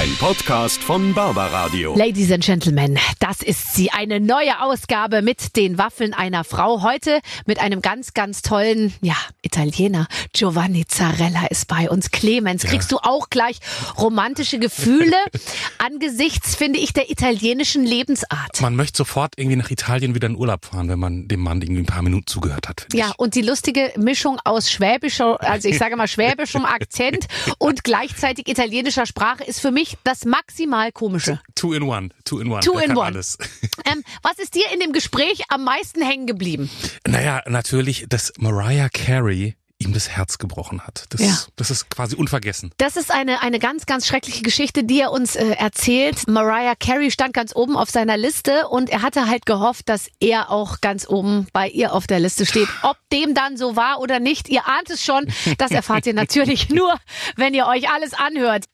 Ein Podcast von Barbaradio. Ladies and Gentlemen, das ist sie, eine neue Ausgabe mit den Waffeln einer Frau. Heute mit einem ganz, ganz tollen, ja, Italiener. Giovanni Zarella ist bei uns. Clemens, kriegst du auch gleich romantische Gefühle angesichts, finde ich, der italienischen Lebensart? Man möchte sofort irgendwie nach Italien wieder in Urlaub fahren, wenn man dem Mann irgendwie ein paar Minuten zugehört hat. Ja, ich. und die lustige Mischung aus schwäbischer, also ich sage mal schwäbischem Akzent und gleichzeitig italienischer Sprache ist für mich das maximal komische. Two in one, two in one. Two Der in one. Alles. Ähm, was ist dir in dem Gespräch am meisten hängen geblieben? Naja, natürlich, dass Mariah Carey ihm das Herz gebrochen hat. Das, Ja. das ist quasi unvergessen. Das ist eine, eine ganz, ganz schreckliche Geschichte, die er uns äh, erzählt. Mariah Carey stand ganz oben auf seiner Liste und er hatte halt gehofft, dass er auch ganz oben bei ihr auf der Liste steht. Ob dem dann so war oder nicht, ihr ahnt es schon. Das erfahrt ihr natürlich nur, wenn ihr euch alles anhört.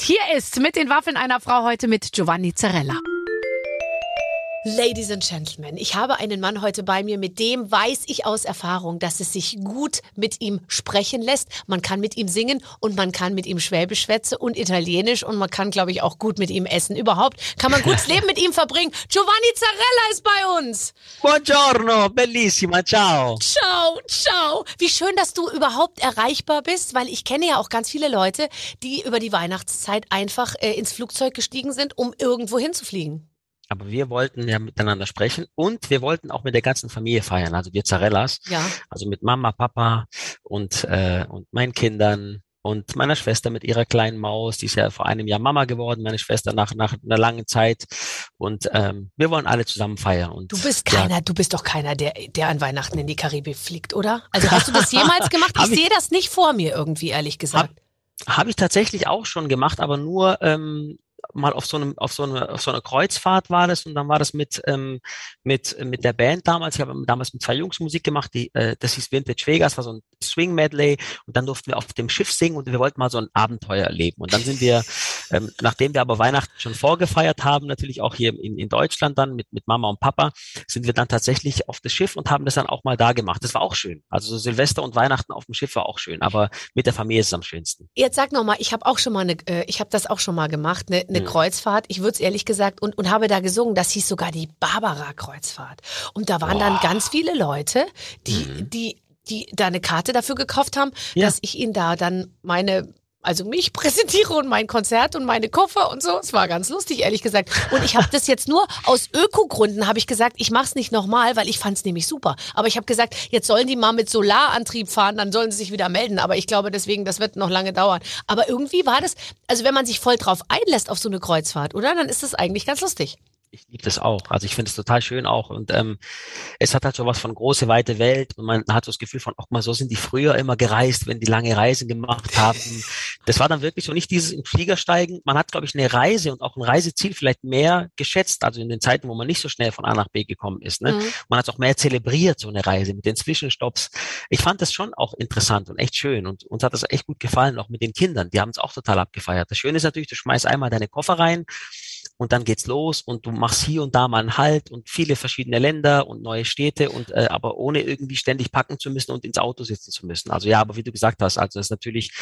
Hier ist mit den Waffeln einer Frau heute mit Giovanni Zarella. Ladies and Gentlemen, ich habe einen Mann heute bei mir, mit dem weiß ich aus Erfahrung, dass es sich gut mit ihm sprechen lässt. Man kann mit ihm singen und man kann mit ihm Schwäbisch schwätze und Italienisch und man kann, glaube ich, auch gut mit ihm essen. Überhaupt kann man gutes Leben mit ihm verbringen. Giovanni Zarella ist bei uns. Buongiorno, bellissima, ciao. Ciao, ciao. Wie schön, dass du überhaupt erreichbar bist, weil ich kenne ja auch ganz viele Leute, die über die Weihnachtszeit einfach äh, ins Flugzeug gestiegen sind, um irgendwo hinzufliegen. Aber wir wollten ja miteinander sprechen und wir wollten auch mit der ganzen Familie feiern, also wir Zarellas, Ja. also mit Mama, Papa und, äh, und meinen Kindern und meiner Schwester mit ihrer kleinen Maus, die ist ja vor einem Jahr Mama geworden, meine Schwester nach, nach einer langen Zeit und ähm, wir wollen alle zusammen feiern. Und, Du bist ja, keiner, du bist doch keiner, der, der an Weihnachten in die Karibik fliegt, oder? Also hast du das jemals gemacht? Ich Hab ich- sehe das nicht vor mir irgendwie, ehrlich gesagt. Habe ich tatsächlich auch schon gemacht, aber nur ähm, mal auf so einem auf so eine auf so einer Kreuzfahrt war das und dann war das mit ähm, mit mit der Band damals. Ich habe damals mit zwei Jungs Musik gemacht, die äh, das hieß Vintage Vegas, war so ein Swing Medley und dann durften wir auf dem Schiff singen und wir wollten mal so ein Abenteuer erleben und dann sind wir ähm, nachdem wir aber Weihnachten schon vorgefeiert haben, natürlich auch hier in, in Deutschland dann mit mit Mama und Papa, sind wir dann tatsächlich auf das Schiff und haben das dann auch mal da gemacht. Das war auch schön. Also so Silvester und Weihnachten auf dem Schiff war auch schön, aber mit der Familie ist es am schönsten. Jetzt sag noch mal, ich habe auch schon mal eine, äh, ich habe das auch schon mal gemacht, eine, eine Mhm. Kreuzfahrt. Ich würde es ehrlich gesagt und und habe da gesungen. Das hieß sogar die Barbara Kreuzfahrt. Und da waren dann Boah. ganz viele Leute, die Mhm. die die da eine Karte dafür gekauft haben, Ja. dass ich ihnen da dann meine also mich präsentiere und mein Konzert und meine Koffer und so. Es war ganz lustig, ehrlich gesagt. Und ich habe das jetzt nur aus Ökogründen habe ich gesagt, ich mache es nicht nochmal, weil ich fand es nämlich super. Aber ich habe gesagt, jetzt sollen die mal mit Solarantrieb fahren, dann sollen sie sich wieder melden. Aber ich glaube deswegen, das wird noch lange dauern. Aber irgendwie war das, also wenn man sich voll drauf einlässt auf so eine Kreuzfahrt, oder? Dann ist das eigentlich ganz lustig. Ich liebe das auch. Also ich finde es total schön auch. Und ähm, es hat halt so was von große, weite Welt. Und man hat so das Gefühl von, auch mal so sind die früher immer gereist, wenn die lange Reisen gemacht haben. Das war dann wirklich so nicht dieses im Flieger steigen. Man hat, glaube ich, eine Reise und auch ein Reiseziel vielleicht mehr geschätzt. Also in den Zeiten, wo man nicht so schnell von A nach B gekommen ist. Ne? Mhm. Man hat auch mehr zelebriert, so eine Reise mit den Zwischenstopps. Ich fand das schon auch interessant und echt schön. Und uns hat das echt gut gefallen, auch mit den Kindern. Die haben es auch total abgefeiert. Das Schöne ist natürlich, du schmeißt einmal deine Koffer rein und dann geht's los und du machst hier und da mal einen Halt und viele verschiedene Länder und neue Städte und äh, aber ohne irgendwie ständig packen zu müssen und ins Auto sitzen zu müssen. Also ja, aber wie du gesagt hast, also das ist natürlich,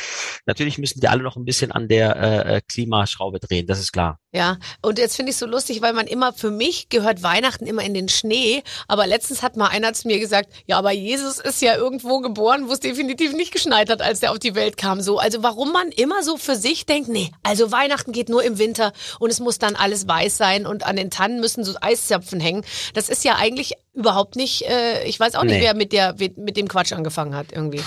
natürlich müssen die alle noch ein bisschen an der äh, äh, Klimaschraube drehen, das ist klar. Ja, und jetzt finde ich so lustig, weil man immer, für mich gehört Weihnachten immer in den Schnee, aber letztens hat mal einer zu mir gesagt, ja, aber Jesus ist ja irgendwo geboren, wo es definitiv nicht geschneit hat, als der auf die Welt kam. So, also warum man immer so für sich denkt, nee, also Weihnachten geht nur im Winter und es muss dann alles weiß sein und an den Tannen müssen so Eiszapfen hängen. Das ist ja eigentlich überhaupt nicht, äh, ich weiß auch nicht, Nee. wer mit der mit dem Quatsch angefangen hat irgendwie.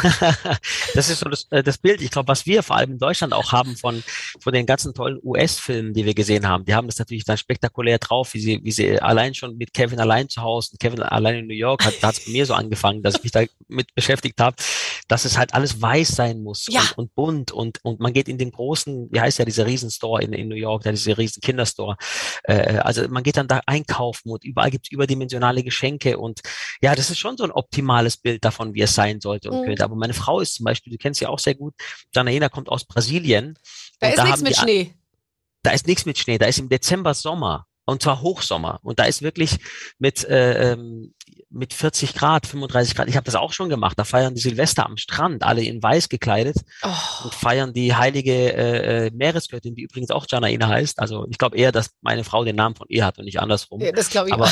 das ist so das, äh, das Bild, ich glaube, was wir vor allem in Deutschland auch haben von, von den ganzen tollen US-Filmen, die wir gesehen haben. Die haben das natürlich dann spektakulär drauf, wie sie, wie sie allein schon mit Kevin allein zu Hause und Kevin allein in New York hat, da hat es bei mir so angefangen, dass ich mich da mit beschäftigt habe, dass es halt alles weiß sein muss Ja. und, und bunt und, und man geht in den großen, wie heißt ja dieser Riesenstore in, in New York, da diese riesen Kinderstore. Äh, also man geht dann da einkaufen und überall gibt's überdimensionale Geschenke und ja, das ist schon so ein optimales Bild davon, wie es sein sollte und Mhm. könnte. Aber meine Frau ist zum Beispiel, du kennst sie auch sehr gut, Janaina kommt aus Brasilien. Da ist nichts haben mit die- Schnee. Da ist nichts mit Schnee, da ist im Dezember Sommer. Und zwar Hochsommer. Und da ist wirklich mit, äh, ähm, mit 40 Grad, 35 Grad. Ich habe das auch schon gemacht. Da feiern die Silvester am Strand, alle in weiß gekleidet Oh. und feiern die heilige äh, äh, Meeresgöttin, die übrigens auch Janaina heißt. Also ich glaube eher, dass meine Frau den Namen von ihr hat und nicht andersrum. Ja, das glaube ich Aber,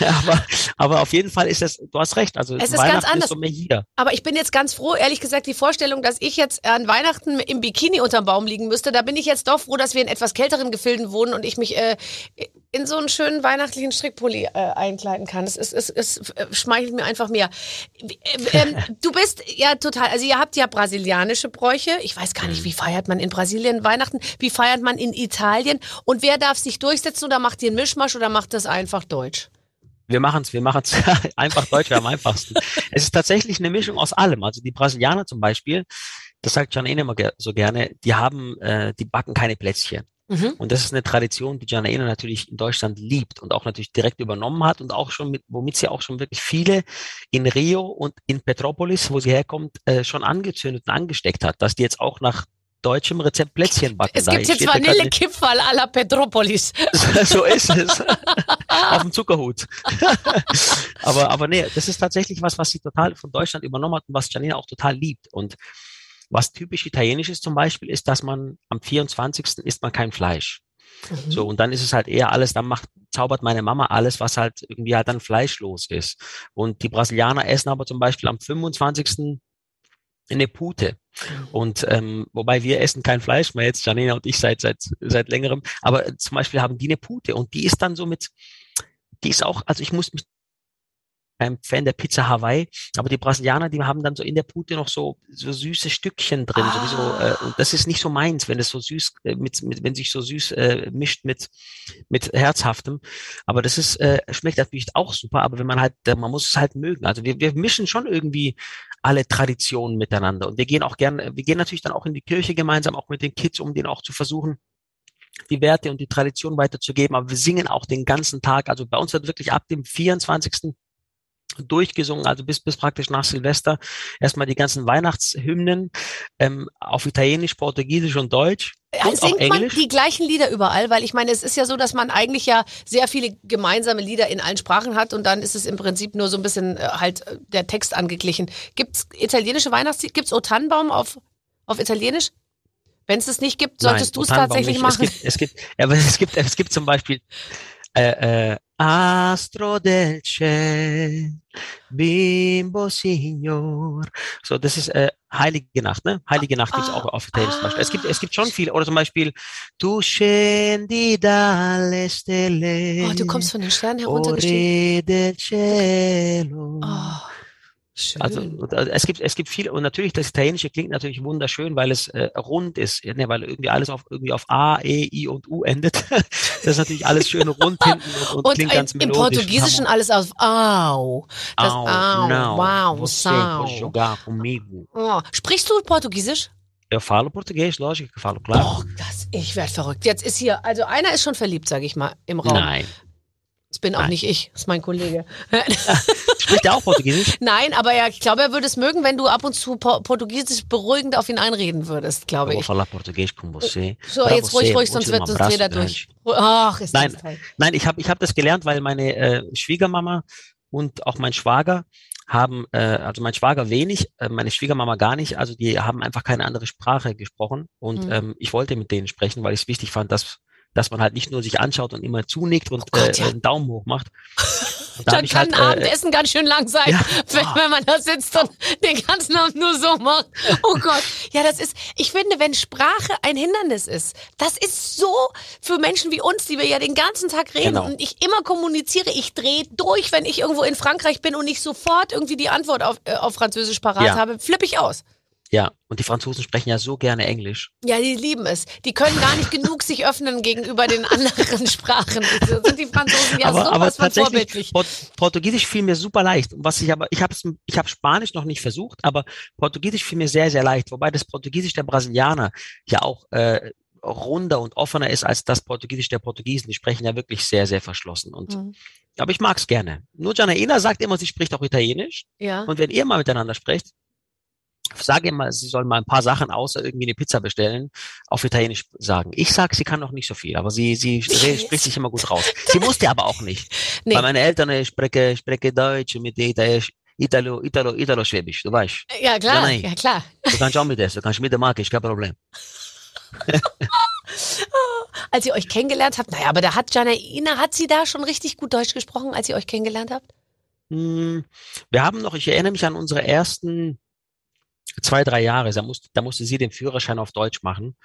aber, aber auf jeden Fall ist es, du hast recht, also Es ist ganz anders. ist. Aber ich bin jetzt ganz froh, ehrlich gesagt, die Vorstellung, dass ich jetzt an Weihnachten im Bikini unterm Baum liegen müsste, da bin ich jetzt doch froh, dass wir in etwas kälteren Gefilden wohnen und ich mich äh, in so einen schönen weihnachtlichen Strickpulli äh, einkleiden kann. Es, es, es, es äh, schmeichelt mir einfach mehr. Wie- äh, ähm, du bist ja total, also ihr habt ja brasilianische Bräuche. Ich weiß gar nicht, wie feiert man in Brasilien Weihnachten? Wie feiert man in Italien? Und wer darf sich durchsetzen oder macht ihr einen Mischmasch oder macht das einfach deutsch? Wir machen es, wir machen es einfach deutsch, wäre am einfachsten. Es ist tatsächlich eine Mischung aus allem. Also die Brasilianer zum Beispiel, das sagt Janine immer ge so gerne, die haben, äh, die backen keine Plätzchen. Mhm. Und das ist eine Tradition, die Janaina natürlich in Deutschland liebt und auch natürlich direkt übernommen hat und auch schon mit, womit sie auch schon wirklich viele in Rio und in Petropolis, wo sie herkommt, äh, schon angezündet und angesteckt hat, dass die jetzt auch nach deutschem Rezept Plätzchen backen. Es gibt jetzt da gerade Vanillekipferl à la Petropolis. so ist es. Auf dem Zuckerhut. aber, aber nee, das ist tatsächlich was, was sie total von Deutschland übernommen hat und was Janina auch total liebt. Und was typisch italienisch ist zum Beispiel, ist, dass man am 24. isst man kein Fleisch. Mhm. So, und dann ist es halt eher alles, dann macht, zaubert meine Mama alles, was halt irgendwie halt dann fleischlos ist. Und die Brasilianer essen aber zum Beispiel am 25. eine Pute. Und ähm, wobei wir essen kein Fleisch mehr jetzt, Janina und ich seit seit seit längerem, aber zum Beispiel haben die eine Pute und die ist dann so mit, die ist auch, also ich muss mich ein Fan der Pizza Hawaii, aber die Brasilianer, die haben dann so in der Pute noch so so süße Stückchen drin, Ah. sowieso, äh, und das ist nicht so meins, wenn es so süß äh, mit, mit wenn sich so süß äh, mischt mit mit herzhaftem, aber das ist äh, schmeckt natürlich auch super, aber wenn man halt äh, man muss es halt mögen. Also wir wir mischen schon irgendwie alle Traditionen miteinander und wir gehen auch gern, wir gehen natürlich dann auch in die Kirche gemeinsam, auch mit den Kids, um denen auch zu versuchen die Werte und die Tradition weiterzugeben, aber wir singen auch den ganzen Tag. Also bei uns wird wirklich ab dem 24 durchgesungen, also bis, bis praktisch nach Silvester erstmal die ganzen Weihnachtshymnen ähm, auf Italienisch, Portugiesisch und Deutsch und auch Singt man Englisch. die gleichen Lieder überall? Weil ich meine, es ist ja so, dass man eigentlich ja sehr viele gemeinsame Lieder in allen Sprachen hat und dann ist es im Prinzip nur so ein bisschen äh, halt äh, der Text angeglichen. Gibt's italienische Weihnachtslieder? Gibt's O Tannenbaum auf, auf Italienisch? Wenn es das nicht gibt, solltest du es tatsächlich nicht. machen. Es gibt, es gibt, ja, aber es gibt, es gibt zum Beispiel äh, äh, Astro del Ciel, Bimbo Signor. So, das ist äh, Heilige Nacht, ne? Heilige Nacht gibt's Ah, auch auf zum Beispiel. Es gibt, ah. es gibt schon viele. Oder zum Beispiel Tu scendi dalle stelle. Oh, du kommst von den Sternen O heruntergestiegen. Re del cielo. Oh, schön. Also und, äh, es gibt es gibt viele und natürlich das Italienische klingt natürlich wunderschön, weil es äh, rund ist, ne, weil irgendwie alles auf irgendwie auf A, E, I und U endet. das ist natürlich alles schön rund hinten und, und, und klingt im, ganz im melodisch. Portugiesischen alles auf Au. Das Au, Au, não, wow, comigo. Oh. Sprichst du Portugiesisch? Eu falo português, lógico, eu falo claro. Oh, das, ich werde verrückt. Jetzt ist hier, also einer ist schon verliebt, sage ich mal, im Raum. Nein. Das bin auch Nein. nicht ich, das ist mein Kollege. Spricht er auch Portugiesisch? Nein, aber ja, ich glaube, er würde es mögen, wenn du ab und zu po Portugiesisch beruhigend auf ihn einreden würdest, glaube ich. falar português com você. So, Pra jetzt ruhig, ruhig, sonst wird sonst abraço dreht er grande. durch. Ach, ist Nein. das toll. Nein, ich habe ich hab das gelernt, weil meine äh, Schwiegermama und auch mein Schwager haben, äh, also mein Schwager wenig, äh, meine Schwiegermama gar nicht, also die haben einfach keine andere Sprache gesprochen und Mhm. ähm, ich wollte mit denen sprechen, weil ich es wichtig fand, dass dass man halt nicht nur sich anschaut und immer zunickt und Oh Gott, äh, ja. einen Daumen hoch macht. Dann kann halt, äh, Abendessen ganz schön lang sein, ja. wenn, wenn man da sitzt und den ganzen Abend nur so macht. Oh Gott. Ja, das ist, ich finde, wenn Sprache ein Hindernis ist, das ist so für Menschen wie uns, die wir ja den ganzen Tag reden Genau. und ich immer kommuniziere, ich drehe durch, wenn ich irgendwo in Frankreich bin und ich sofort irgendwie die Antwort auf, äh, auf Französisch parat Ja. habe, flippe ich aus. Ja, und die Franzosen sprechen ja so gerne Englisch. Ja, die lieben es. Die können gar nicht genug sich öffnen gegenüber den anderen Sprachen. Da sind die Franzosen ja aber, aber sowas von tatsächlich, vorbildlich. Port Portugiesisch fiel mir super leicht. Was ich aber, ich habe ich hab Spanisch noch nicht versucht, aber Portugiesisch fiel mir sehr, sehr leicht. Wobei das Portugiesisch der Brasilianer ja auch äh, runder und offener ist als das Portugiesisch der Portugiesen. Die sprechen ja wirklich sehr, sehr verschlossen. Und, Mhm. Aber ich mag's gerne. Nur Janaina sagt immer, sie spricht auch Italienisch. Ja. Und wenn ihr mal miteinander sprecht, sage immer, sie soll mal ein paar Sachen außer irgendwie eine Pizza bestellen, auf Italienisch sagen. Ich sage, sie kann noch nicht so viel, aber sie, sie spricht sich immer gut raus. Sie musste aber auch nicht. Nee. Weil meine Eltern äh, sprechen, sprechen Deutsch mit Italienisch. Italo, Italo, Italo-Schwäbisch, du weißt. Ja, klar, ja, ja, klar. Du kannst auch mit das, du kannst mit der Marke, ist kein Problem. als ihr euch kennengelernt habt, naja, aber da hat Janaina, hat sie da schon richtig gut Deutsch gesprochen, als ihr euch kennengelernt habt? Hm, wir haben noch, ich erinnere mich an unsere ersten zwei, drei Jahre, da musste, da musste sie den Führerschein auf Deutsch machen.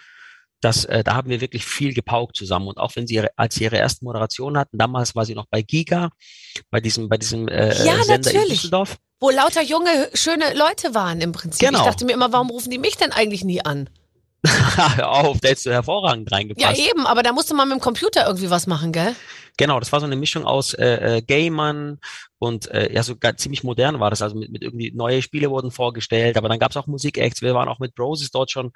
Das, äh, da haben wir wirklich viel gepaukt zusammen. Und auch wenn sie ihre, als sie ihre erste Moderation hatten, damals war sie noch bei Giga, bei diesem, bei diesem äh, ja, Sender natürlich. in Düsseldorf. Wo lauter junge, schöne Leute waren im Prinzip. Genau. Ich dachte mir immer, warum rufen die mich denn eigentlich nie an? Hör auf, da hättest du hervorragend reingepasst. Ja, eben, aber da musste man mit dem Computer irgendwie was machen, gell? Genau, das war so eine Mischung aus äh, äh, Gamern und äh, ja, sogar ziemlich modern war das. Also mit, mit irgendwie neue Spiele wurden vorgestellt, aber dann gab es auch Musikacts. Wir waren auch mit Broses dort schon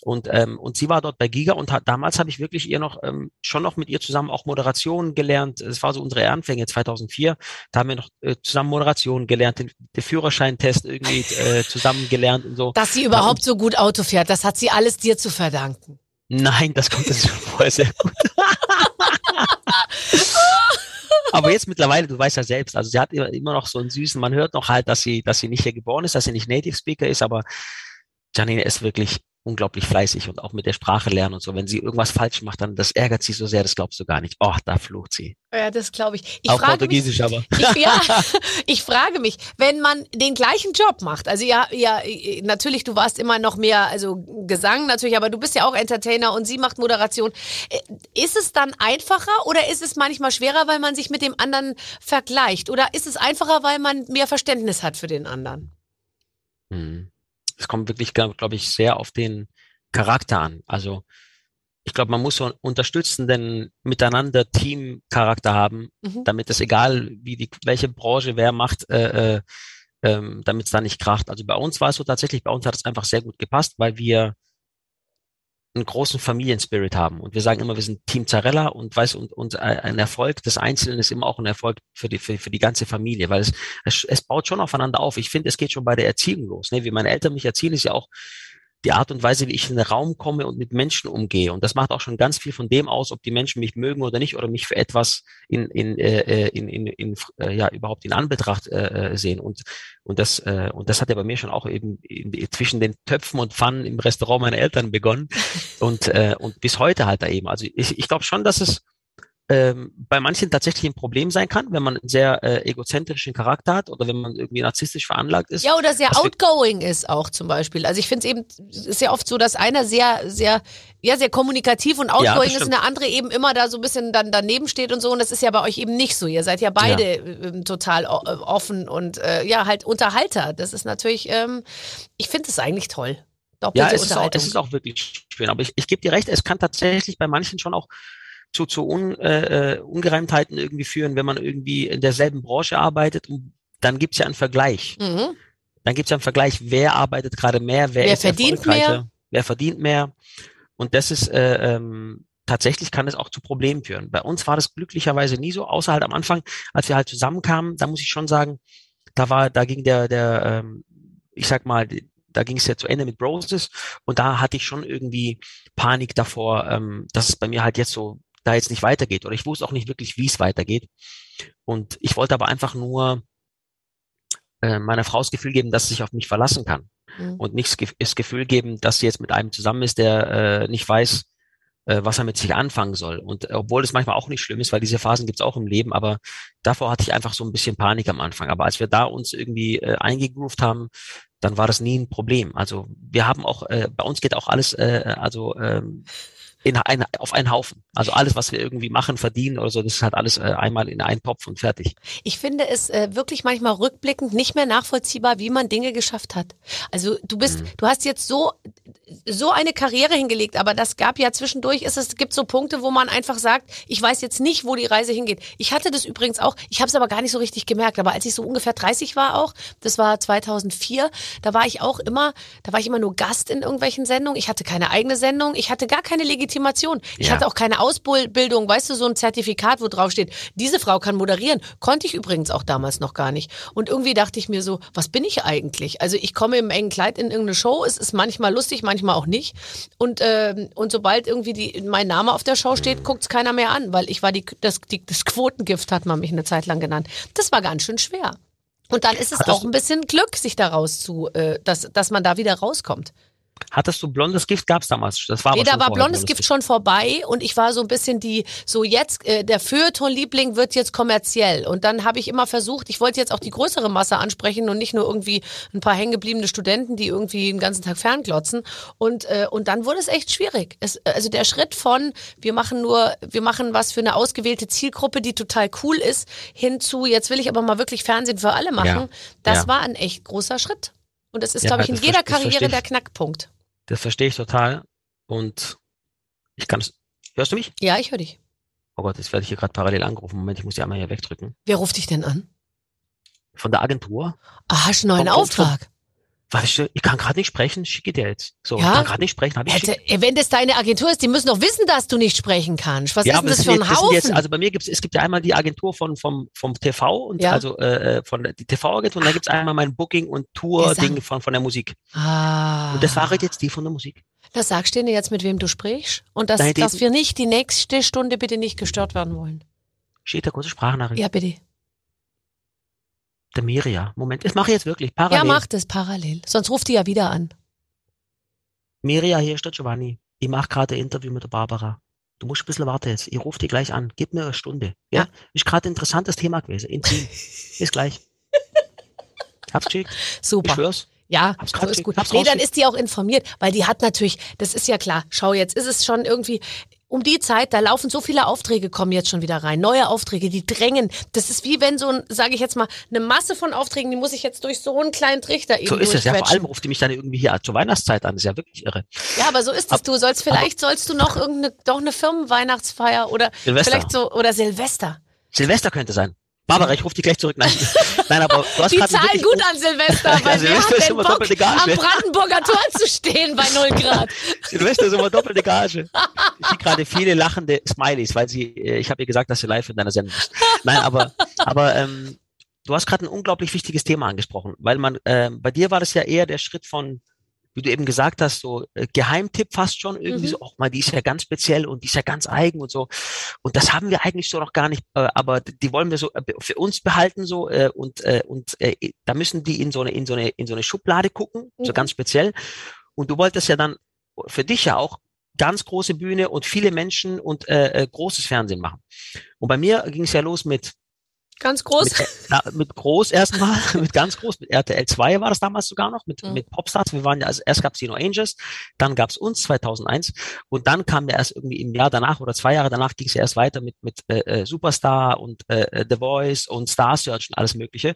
und ähm, und sie war dort bei Giga und hat, damals habe ich wirklich ihr noch ähm, schon noch mit ihr zusammen auch Moderation gelernt. Es war so unsere Anfänge 2004. Da haben wir noch äh, zusammen Moderation gelernt, den, den Führerscheintest irgendwie äh, zusammen gelernt und so. Dass sie überhaupt ja, so gut Auto fährt, das hat sie alles dir zu verdanken. Nein, das kommt jetzt schon vorher sehr gut. Aber jetzt mittlerweile, du weißt ja selbst, also sie hat immer noch so einen süßen, man hört noch halt, dass sie, dass sie nicht hier geboren ist, dass sie nicht Native Speaker ist, aber Janine ist wirklich unglaublich fleißig und auch mit der Sprache lernen und so. Wenn sie irgendwas falsch macht, dann das ärgert sie so sehr, das glaubst du gar nicht. Oh, da flucht sie. Ja, das glaube ich. ich. Auch Portugiesisch mich, aber. Ich, ja, ich frage mich, wenn man den gleichen Job macht, also ja, ja, natürlich, du warst immer noch mehr, also Gesang natürlich, aber du bist ja auch Entertainer und sie macht Moderation. Äh, ist es dann einfacher oder ist es manchmal schwerer, weil man sich mit dem anderen vergleicht? Oder ist es einfacher, weil man mehr Verständnis hat für den anderen? Hm es kommt wirklich, glaube ich, sehr auf den Charakter an. Also ich glaube, man muss so einen unterstützenden Miteinander Team-Charakter haben, mhm. damit es egal, wie die, welche Branche wer macht, äh, äh, ähm, damit es da nicht kracht. Also bei uns war es so tatsächlich, bei uns hat es einfach sehr gut gepasst, weil wir einen großen Familienspirit haben. Und wir sagen immer, wir sind Team Zarella und weiß, und, und ein Erfolg des Einzelnen ist immer auch ein Erfolg für die, für, für die ganze Familie, weil es, es, es baut schon aufeinander auf. Ich finde, es geht schon bei der Erziehung los. Ne? Wie meine Eltern mich erziehen, ist ja auch die Art und Weise, wie ich in den Raum komme und mit Menschen umgehe. Und das macht auch schon ganz viel von dem aus, ob die Menschen mich mögen oder nicht oder mich für etwas in, in, äh, in, in, in äh, ja überhaupt in Anbetracht äh, äh, sehen. Und und das äh, und das hat ja bei mir schon auch eben in, zwischen den Töpfen und Pfannen im Restaurant meiner Eltern begonnen und äh, und bis heute halt da eben. Also ich, ich glaube schon, dass es ähm, bei manchen tatsächlich ein Problem sein kann, wenn man einen sehr äh, egozentrischen Charakter hat oder wenn man irgendwie narzisstisch veranlagt ist. Ja, oder sehr outgoing ist auch zum Beispiel. Also ich finde es eben, ist ja oft so, dass einer sehr, sehr, ja, sehr kommunikativ und outgoing ja, ist und der andere eben immer da so ein bisschen dann daneben steht und so. Und das ist ja bei euch eben nicht so. Ihr seid ja beide ja. Ähm, total äh, offen und äh, ja, halt Unterhalter. Das ist natürlich, ähm, ich finde es eigentlich toll. Doppelte ja, es ist, auch, es ist auch wirklich schön. Aber ich, ich gebe dir recht, es kann tatsächlich bei manchen schon auch zu, zu Un, äh, äh, Ungereimtheiten irgendwie führen, wenn man irgendwie in derselben Branche arbeitet. Und dann gibt's ja einen Vergleich. Mhm. Dann gibt's ja einen Vergleich, wer arbeitet gerade mehr, wer, wer verdient mehr, wer verdient mehr. Und das ist äh, ähm, tatsächlich kann es auch zu Problemen führen. Bei uns war das glücklicherweise nie so, außer halt am Anfang, als wir halt zusammenkamen, da muss ich schon sagen, da war, da ging der, der, ähm, ich sag mal, da ging es ja zu Ende mit Broses und da hatte ich schon irgendwie Panik davor, ähm, dass es bei mir halt jetzt so da jetzt nicht weitergeht. Oder ich wusste auch nicht wirklich, wie es weitergeht. Und ich wollte aber einfach nur äh, meiner Frau das Gefühl geben, dass sie sich auf mich verlassen kann. Mhm. Und nicht das Gefühl geben, dass sie jetzt mit einem zusammen ist, der äh, nicht weiß, äh, was er mit sich anfangen soll. Und äh, obwohl es manchmal auch nicht schlimm ist, weil diese Phasen gibt es auch im Leben, aber davor hatte ich einfach so ein bisschen Panik am Anfang. Aber als wir da uns irgendwie äh, eingegroovt haben, dann war das nie ein Problem. Also wir haben auch, äh, bei uns geht auch alles, äh, also ähm, in ein, auf einen Haufen. Also alles, was wir irgendwie machen, verdienen oder so, das ist halt alles äh, einmal in einen Topf und fertig. Ich finde es äh, wirklich manchmal rückblickend nicht mehr nachvollziehbar, wie man Dinge geschafft hat. Also du bist, mhm. du hast jetzt so so eine Karriere hingelegt, aber das gab ja zwischendurch, ist es gibt so Punkte, wo man einfach sagt, ich weiß jetzt nicht, wo die Reise hingeht. Ich hatte das übrigens auch, ich habe es aber gar nicht so richtig gemerkt, aber als ich so ungefähr 30 war auch, das war 2004, da war ich auch immer, da war ich immer nur Gast in irgendwelchen Sendungen. Ich hatte keine eigene Sendung, ich hatte gar keine Legitimation. Ich Ja. hatte auch keine Ausbildung, weißt du, so ein Zertifikat, wo drauf steht, diese Frau kann moderieren. Konnte ich übrigens auch damals noch gar nicht. Und irgendwie dachte ich mir so, was bin ich eigentlich? Also ich komme im engen Kleid in irgendeine Show, es ist manchmal lustig, manchmal auch nicht. Und, ähm, und sobald irgendwie die, mein Name auf der Show steht, guckt's keiner mehr an, weil ich war die, das, die, das Quotengift, hat man mich eine Zeit lang genannt. Das war ganz schön schwer. Und dann ist es Hattest auch ein bisschen Glück, sich daraus zu, äh, dass, dass man da wieder rauskommt. Hattest du blondes Gift? Gab's damals? Das war Nee, da war blondes Gift schon vorbei und ich war so ein bisschen die, so jetzt, äh, der Feuilleton-Liebling wird jetzt kommerziell. Und dann habe ich immer versucht, ich wollte jetzt auch die größere Masse ansprechen und nicht nur irgendwie ein paar hängengebliebene Studenten, die irgendwie den ganzen Tag fernglotzen. Und, äh, und dann wurde es echt schwierig. Es, also der Schritt von, wir machen nur, wir machen was für eine ausgewählte Zielgruppe, die total cool ist, hin zu, jetzt will ich aber mal wirklich Fernsehen für alle machen, Ja. das Ja. war ein echt großer Schritt. Und das ist, Ja, glaube ich, in jeder Karriere der Knackpunkt. Das verstehe ich total. Und ich kann es. Hörst du mich? Ja, ich höre dich. Oh Gott, jetzt werde ich hier gerade parallel angerufen. Moment, ich muss die einmal hier wegdrücken. Wer ruft dich denn an? Von der Agentur. Ah, hast du einen neuen Auftrag? Weißt du, ich kann gerade nicht sprechen, schicke dir jetzt. So, Ja? ich kann gerade nicht sprechen, habe ich Hätte, wenn das deine Agentur ist, die müssen doch wissen, dass du nicht sprechen kannst. Was Ja, ist denn das sind für ein das Haufen? Jetzt, also bei mir gibt's, es gibt ja einmal die Agentur von vom vom TV und Ja. also äh, äh, von die TV-Agentur und dann gibt's einmal mein Booking und Tour-Ding von von der Musik. ah. Und das war jetzt die von der Musik. Das sagst du dir jetzt, mit wem du sprichst? Und dass, Nein, dass wir nicht die nächste Stunde bitte nicht gestört werden wollen. Steht da kurze Sprachnachricht. Ja, bitte. Der Miria. Moment, das mache ich jetzt wirklich. Parallel. Ja, mach das parallel. Sonst ruft die ja wieder an. Miria, hier ist der Giovanni. Ich mache gerade ein Interview mit der Barbara. Du musst ein bisschen warten jetzt. Ich rufe die gleich an. Gib mir eine Stunde. Ja? Ja. Ist gerade ein interessantes Thema gewesen. Intim. Bis gleich. Hab's geschickt. Ich Super. schwör's. Ja, Hab's so ist gut. hab's Nee, dann ist die auch informiert, weil die hat natürlich, das ist ja klar, schau, jetzt ist es schon irgendwie, um die Zeit, da laufen so viele Aufträge, kommen jetzt schon wieder rein. Neue Aufträge, die drängen. Das ist wie wenn so ein, sage ich jetzt mal, eine Masse von Aufträgen, die muss ich jetzt durch so einen kleinen Trichter eben So ist es ja. Vor allem ruft die mich dann irgendwie hier zur Weihnachtszeit an. Das ist ja wirklich irre. Ja, aber so ist es. Du sollst vielleicht sollst du noch irgendeine doch eine Firmenweihnachtsfeier oder Silvester. vielleicht so oder Silvester. Silvester könnte sein. Barbara, ich rufe dich gleich zurück. Nein, nein aber du hast Die gerade zahlen gut an Silvester, Ja, weil wer Silvester ist immer Bock, doppelte Gage. am Brandenburger Tor zu stehen bei 0 Grad? Silvester ist immer doppelte Gage. Ich sehe gerade viele lachende Smileys, weil sie, äh, ich habe ihr gesagt, dass sie live in deiner Sendung ist. Nein, aber, aber ähm, du hast gerade ein unglaublich wichtiges Thema angesprochen, weil man, ähm, bei dir war das ja eher der Schritt von, wie du eben gesagt hast, so äh, Geheimtipp fast schon irgendwie Mhm. so, auch mal, die ist ja ganz speziell und die ist ja ganz eigen und so. Und das haben wir eigentlich so noch gar nicht, äh, aber die wollen wir so äh, für uns behalten so äh, und äh, und äh, da müssen die in so eine in so eine in so eine Schublade gucken, so Mhm. ganz speziell. Und du wolltest ja dann für dich ja auch ganz große Bühne und viele Menschen und äh, äh, großes Fernsehen machen. Und bei mir ging es ja los mit Ganz groß. mit, na, mit groß erstmal, mit ganz groß, mit RTL 2 war das damals sogar noch, mit, Mhm. mit Popstars. Wir waren ja, also erst gab's die No Angels, dann gab's uns 2001 und dann kam ja erst irgendwie im Jahr danach oder zwei Jahre danach ging es ja erst weiter mit, mit äh, äh, Superstar und äh, äh, The Voice und Star Search und alles mögliche.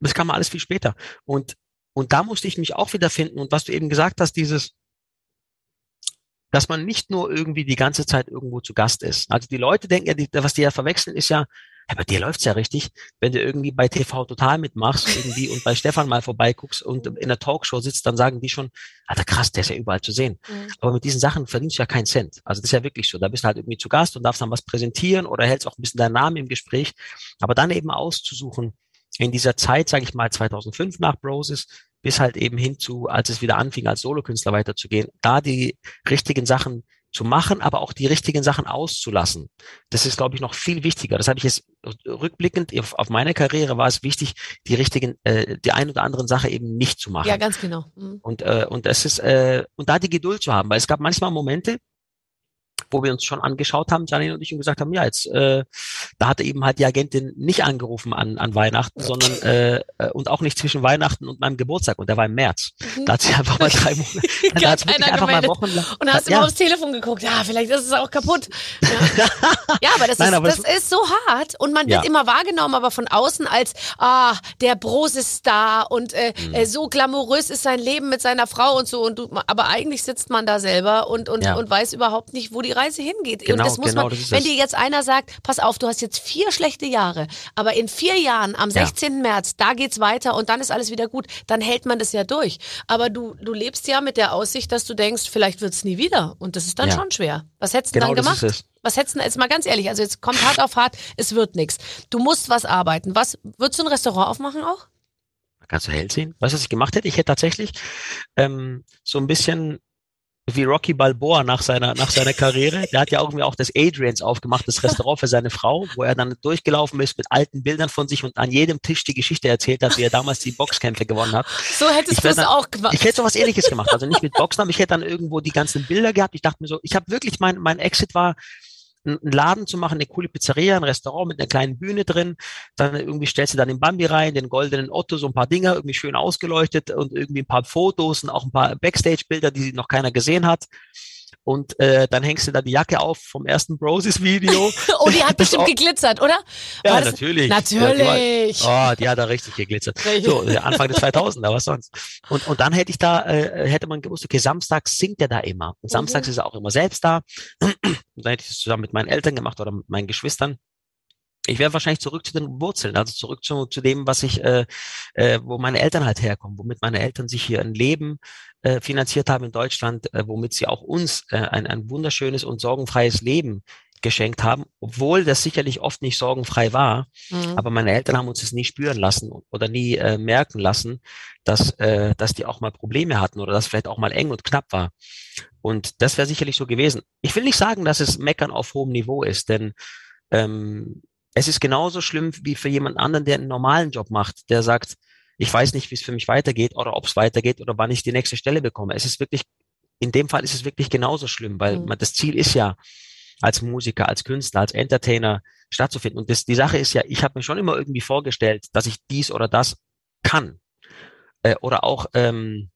Das kam alles viel später. Und, und da musste ich mich auch wieder finden und was du eben gesagt hast, dieses, dass man nicht nur irgendwie die ganze Zeit irgendwo zu Gast ist. Also die Leute denken ja, die, was die ja verwechseln, ist ja, ja, bei dir läuft's ja richtig, wenn du irgendwie bei TV Total mitmachst irgendwie und bei Stefan mal vorbeiguckst und in der Talkshow sitzt, dann sagen die schon, Alter krass, der ist ja überall zu sehen. Mhm. Aber mit diesen Sachen verdienst du ja keinen Cent. Also das ist ja wirklich so. Da bist du halt irgendwie zu Gast und darfst dann was präsentieren oder hältst auch ein bisschen deinen Namen im Gespräch. Aber dann eben auszusuchen, in dieser Zeit, sage ich mal 2005 nach Broses, bis halt eben hin zu, als es wieder anfing, als Solokünstler weiterzugehen, da die richtigen Sachen zu machen, aber auch die richtigen Sachen auszulassen. Das ist, glaube ich, noch viel wichtiger. Das habe ich jetzt rückblickend auf, auf meine Karriere war es wichtig, die richtigen, äh, die ein oder anderen Sache eben nicht zu machen. Ja, ganz genau. Mhm. Und, äh, und es ist, äh, und da die Geduld zu haben, weil es gab manchmal Momente, wo wir uns schon angeschaut haben, Janine und ich, und gesagt haben, ja, jetzt, äh, da hatte eben halt die Agentin nicht angerufen an, an Weihnachten, sondern äh, äh, und auch nicht zwischen Weihnachten und meinem Geburtstag und der war im März. Mhm. Da hat sie einfach mal drei Monate, da hat einfach mal Wochen lang. Und hast du ja. mal aufs Telefon geguckt, ja, vielleicht ist es auch kaputt. Ja, ja aber das, Nein, ist, aber das es- ist so hart und man wird Ja. immer wahrgenommen, aber von außen als, ah, der Brose-Star und äh, Mhm. äh, so glamourös ist sein Leben mit seiner Frau und so. Und du, aber eigentlich sitzt man da selber und, und, und weiß überhaupt nicht, wo die Reise hingeht. Genau, und das muss genau, man, das wenn es. dir jetzt einer sagt, pass auf, du hast jetzt vier schlechte Jahre, aber in vier Jahren, am Ja. 16. März, da geht's weiter und dann ist alles wieder gut, dann hält man das ja durch. Aber du, du lebst ja mit der Aussicht, dass du denkst, vielleicht wird's nie wieder. Und das ist dann Ja. schon schwer. Was hättest du Genau, dann gemacht? es. Was hättest du denn, jetzt mal ganz ehrlich, also jetzt kommt hart auf hart, es wird nichts. Du musst was arbeiten. Was, würdest du ein Restaurant aufmachen auch? Kannst du hell sehen? Weißt du, was ich gemacht hätte? Ich hätte tatsächlich ähm, so ein bisschen wie Rocky Balboa nach seiner, nach seiner Karriere. Der hat ja irgendwie auch das Adrians aufgemacht, das Restaurant für seine Frau, wo er dann durchgelaufen ist mit alten Bildern von sich und an jedem Tisch die Geschichte erzählt hat, wie er damals die Boxkämpfe gewonnen hat. So hättest Ich du es auch gemacht. Ich hätte sowas ähnliches gemacht. Also nicht mit Boxen, aber ich hätte dann irgendwo die ganzen Bilder gehabt. Ich dachte mir so, ich habe wirklich, mein, mein Exit war, einen Laden zu machen, eine coole Pizzeria, ein Restaurant mit einer kleinen Bühne drin. Dann irgendwie stellst du dann den Bambi rein, den goldenen Otto, so ein paar Dinger, irgendwie schön ausgeleuchtet und irgendwie ein paar Fotos und auch ein paar Backstage-Bilder, die noch keiner gesehen hat. Und äh, dann hängst du da die Jacke auf vom ersten Broses-Video. oh, die hat bestimmt geglitzert, oder? Ja, das- natürlich. Ja, die war- Natürlich. Oh, die hat da richtig geglitzert. So, Anfang des 2000er, was sonst? Und, und dann hätte ich da, äh, hätte man gewusst, okay, samstags singt er da immer. Und samstags ist er auch immer selbst da. Und dann hätte ich das zusammen mit meinen Eltern gemacht oder mit meinen Geschwistern. Ich wäre wahrscheinlich zurück zu den Wurzeln, also zurück zu, zu dem, was ich, äh, äh, wo meine Eltern halt herkommen, womit meine Eltern sich hier ein Leben äh, finanziert haben in Deutschland, äh, womit sie auch uns äh, ein, ein wunderschönes und sorgenfreies Leben geschenkt haben, obwohl das sicherlich oft nicht sorgenfrei war. Mhm. Aber meine Eltern haben uns das nie spüren lassen oder nie äh, merken lassen, dass, äh, dass die auch mal Probleme hatten oder dass vielleicht auch mal eng und knapp war. Und das wäre sicherlich so gewesen. Ich will nicht sagen, dass es Meckern auf hohem Niveau ist, denn ähm, es ist genauso schlimm wie für jemand anderen, der einen normalen Job macht, der sagt, ich weiß nicht, wie es für mich weitergeht oder ob es weitergeht oder wann ich die nächste Stelle bekomme. Es ist wirklich, in dem Fall ist es wirklich genauso schlimm, weil Mhm. man, das Ziel ist ja, als Musiker, als Künstler, als Entertainer stattzufinden. Und das, die Sache ist ja, ich habe mir schon immer irgendwie vorgestellt, dass ich dies oder das kann. Äh, oder auch ähm,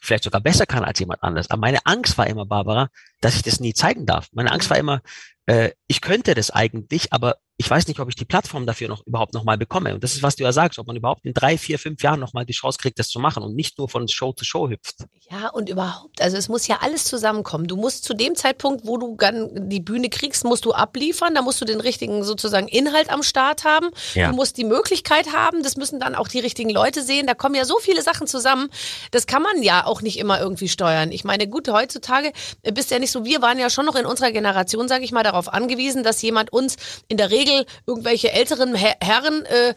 vielleicht sogar besser kann als jemand anderes. Aber meine Angst war immer, Barbara, dass ich das nie zeigen darf. Meine Angst war immer, äh, ich könnte das eigentlich, aber ich weiß nicht, ob ich die Plattform dafür noch überhaupt nochmal bekomme. Und das ist, was du ja sagst, ob man überhaupt in drei, vier, fünf Jahren nochmal die Chance kriegt, das zu machen und nicht nur von Show zu Show hüpft. Ja, und überhaupt, also es muss ja alles zusammenkommen. Du musst zu dem Zeitpunkt, wo du dann die Bühne kriegst, musst du abliefern, da musst du den richtigen sozusagen Inhalt am Start haben. Ja. Du musst die Möglichkeit haben, das müssen dann auch die richtigen Leute sehen. Da kommen ja so viele Sachen zusammen. Das kann man ja auch nicht immer irgendwie steuern. Ich meine, gut, heutzutage bist ja nicht so, wir waren ja schon noch in unserer Generation, sage ich mal, darauf angewiesen, dass jemand uns in der Regel irgendwelche älteren Her Herren äh,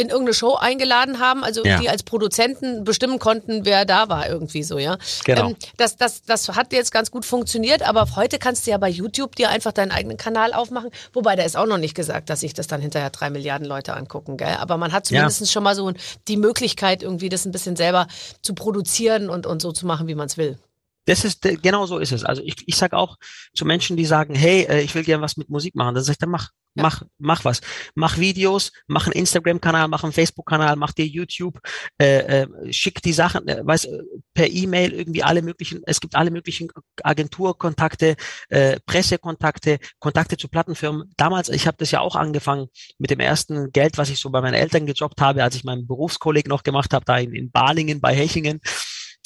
in irgendeine Show eingeladen haben, also Ja. die als Produzenten bestimmen konnten, wer da war irgendwie so, ja. Genau. Ähm, das, das, das hat jetzt ganz gut funktioniert, aber heute kannst du ja bei YouTube dir einfach deinen eigenen Kanal aufmachen. Wobei, da ist auch noch nicht gesagt, dass sich das dann hinterher drei Milliarden Leute angucken, gell? Aber man hat Ja. zumindest schon mal so die Möglichkeit, irgendwie das ein bisschen selber zu produzieren und, und so zu machen, wie man es will. Das ist genau so ist es. Also ich, ich sage auch zu Menschen, die sagen, hey, äh, ich will gerne was mit Musik machen, dann sage ich, dann mach, Ja. mach, mach was, mach Videos, mach einen Instagram-Kanal, mach einen Facebook-Kanal, mach dir YouTube, äh, äh, schick die Sachen, äh, weiß, per E-Mail irgendwie alle möglichen. Es gibt alle möglichen Agenturkontakte, äh, Pressekontakte, Kontakte zu Plattenfirmen. Damals, ich habe das ja auch angefangen mit dem ersten Geld, was ich so bei meinen Eltern gejobbt habe, als ich meinen Berufskolleg noch gemacht habe, da in, in Balingen bei Hechingen.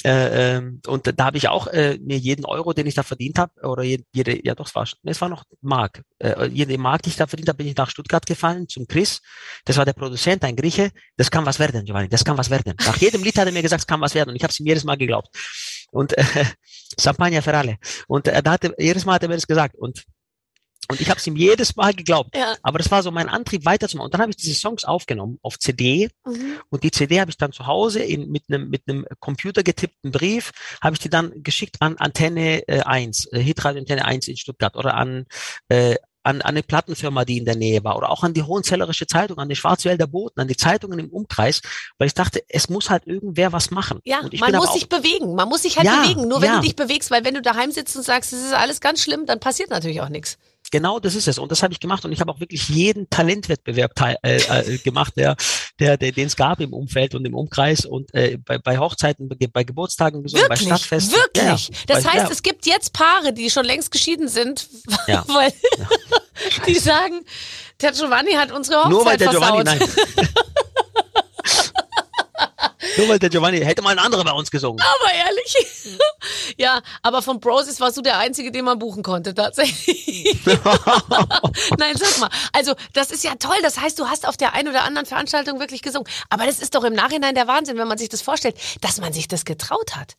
Äh, ähm, und da habe ich auch äh, mir jeden Euro, den ich da verdient habe, oder jede, jede, ja doch, es war, es war noch Mark. Äh, jede Mark, die ich da verdient habe, bin ich nach Stuttgart gefallen zum Chris. Das war der Produzent, ein Grieche. Das kann was werden, Giovanni, das kann was werden. Nach jedem Lied hat er mir gesagt, es kann was werden. Und ich habe es ihm jedes Mal geglaubt. Und äh, Champagner für alle. Und äh, da hatte, jedes Mal hat er mir das gesagt. Und und ich habe es ihm jedes Mal geglaubt. Ja. Aber das war so mein Antrieb, weiterzumachen. Und dann habe ich diese Songs aufgenommen auf CD Mhm. und die CD habe ich dann zu Hause in, mit einem mit einem Computer getippten Brief, habe ich die dann geschickt an Antenne äh, 1, äh, Hitradio Antenne 1 in Stuttgart oder an äh, an, an eine Plattenfirma, die in der Nähe war oder auch an die Hohenzellerische Zeitung, an die Schwarzwälder Boten, an die Zeitungen im Umkreis, weil ich dachte, es muss halt irgendwer was machen. Ja, man muss sich bewegen. Man muss sich halt Ja, bewegen. Nur wenn ja. du dich bewegst, weil wenn du daheim sitzt und sagst, es ist alles ganz schlimm, dann passiert natürlich auch nichts. Genau, das ist es. Und das habe ich gemacht. Und ich habe auch wirklich jeden Talentwettbewerb teil, äh, äh, gemacht, der, der, der, den es gab im Umfeld und im Umkreis und äh, bei, bei Hochzeiten, bei, bei Geburtstagen gesungen, bei Wirklich, Stadtfesten. wirklich. Ja. Das Weil- heißt, ja, es gibt jetzt Paare, die schon längst geschieden sind, Ja. weil die sagen, der Giovanni hat unsere Hochzeit nur weil der versaut. Giovanni, nein. nur weil der Giovanni, hätte mal ein anderer bei uns gesungen. Aber ehrlich. ja, aber von Broses warst du der Einzige, den man buchen konnte, tatsächlich. Nein, sag mal. Also, das ist ja toll. Das heißt, du hast auf der einen oder anderen Veranstaltung wirklich gesungen. Aber das ist doch im Nachhinein der Wahnsinn, wenn man sich das vorstellt, dass man sich das getraut hat.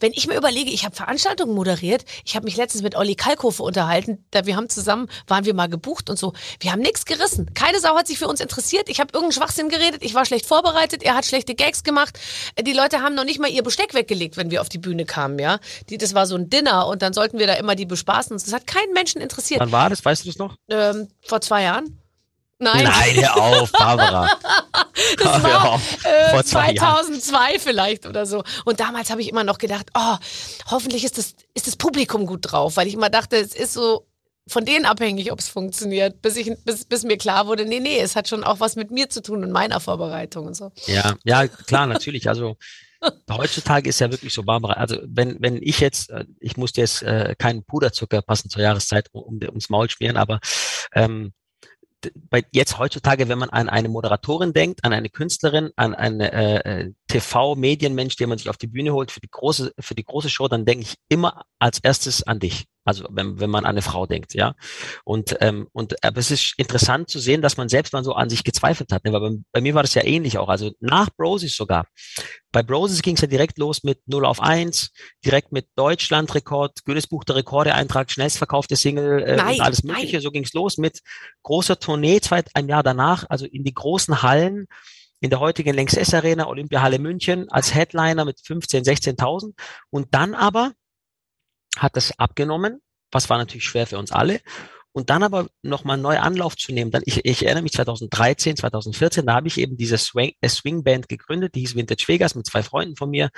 Wenn ich mir überlege, ich habe Veranstaltungen moderiert, ich habe mich letztens mit Olli Kalkofe unterhalten, da wir haben zusammen, waren wir mal gebucht und so. Wir haben nichts gerissen. Keine Sau hat sich für uns interessiert. Ich habe irgendeinen Schwachsinn geredet, ich war schlecht vorbereitet, er hat schlechte Gags gemacht. Die Leute haben noch nicht mal ihr Besteck weggelegt, wenn wir auf die Bühne kamen, ja. Die, das war so ein Dinner und dann sollten wir da immer die bespaßen. Das hat keinen Menschen interessiert. Wann war das? Weißt du das noch? Ähm, vor zwei Jahren? Nein, Nein, hör auf, Barbara. das war äh, Vor zwei Jahren. 2002 vielleicht oder so. Und damals habe ich immer noch gedacht, oh, hoffentlich ist das, ist das Publikum gut drauf, weil ich immer dachte, es ist so von denen abhängig, ob es funktioniert, bis, ich, bis, bis mir klar wurde, nee, nee, es hat schon auch was mit mir zu tun und meiner Vorbereitung und so. Ja, ja, klar, natürlich. Also heutzutage ist ja wirklich so, Barbara, also wenn, wenn ich jetzt, äh, ich musste jetzt äh, keinen Puderzucker passend zur Jahreszeit um, um, ums Maul schmieren, aber ähm, bei jetzt heutzutage, wenn man an eine Moderatorin denkt, an eine Künstlerin, an eine äh, äh, TV-Medienmensch, den man sich auf die Bühne holt für die große, für die große Show, dann denke ich immer als erstes an dich. Also wenn, wenn man an eine Frau denkt, ja. Und, ähm, und aber es ist interessant zu sehen, dass man selbst mal so an sich gezweifelt hat. Ne? Weil bei, bei mir war das ja ähnlich auch. Also nach Broses sogar. Bei Broses ging es ja direkt los mit 0 auf 1, direkt mit Deutschlandrekord, Guinness Buch der Rekorde, Eintrag, schnellstverkaufte Single äh, Nein, und alles nein. Mögliche. So ging es los mit großer Tournee, zwei, ein Jahr danach, also in die großen Hallen, in der heutigen Lanxess Arena, Olympiahalle München, als Headliner mit 15, 16.000. Und dann aber hat das abgenommen, was war natürlich schwer für uns alle. Und dann aber nochmal neu Anlauf zu nehmen. Dann, ich, ich erinnere mich 2013, 2014, da habe ich eben diese Swing, äh, Swing Band gegründet, die hieß Vintage Vegas mit zwei Freunden von mir.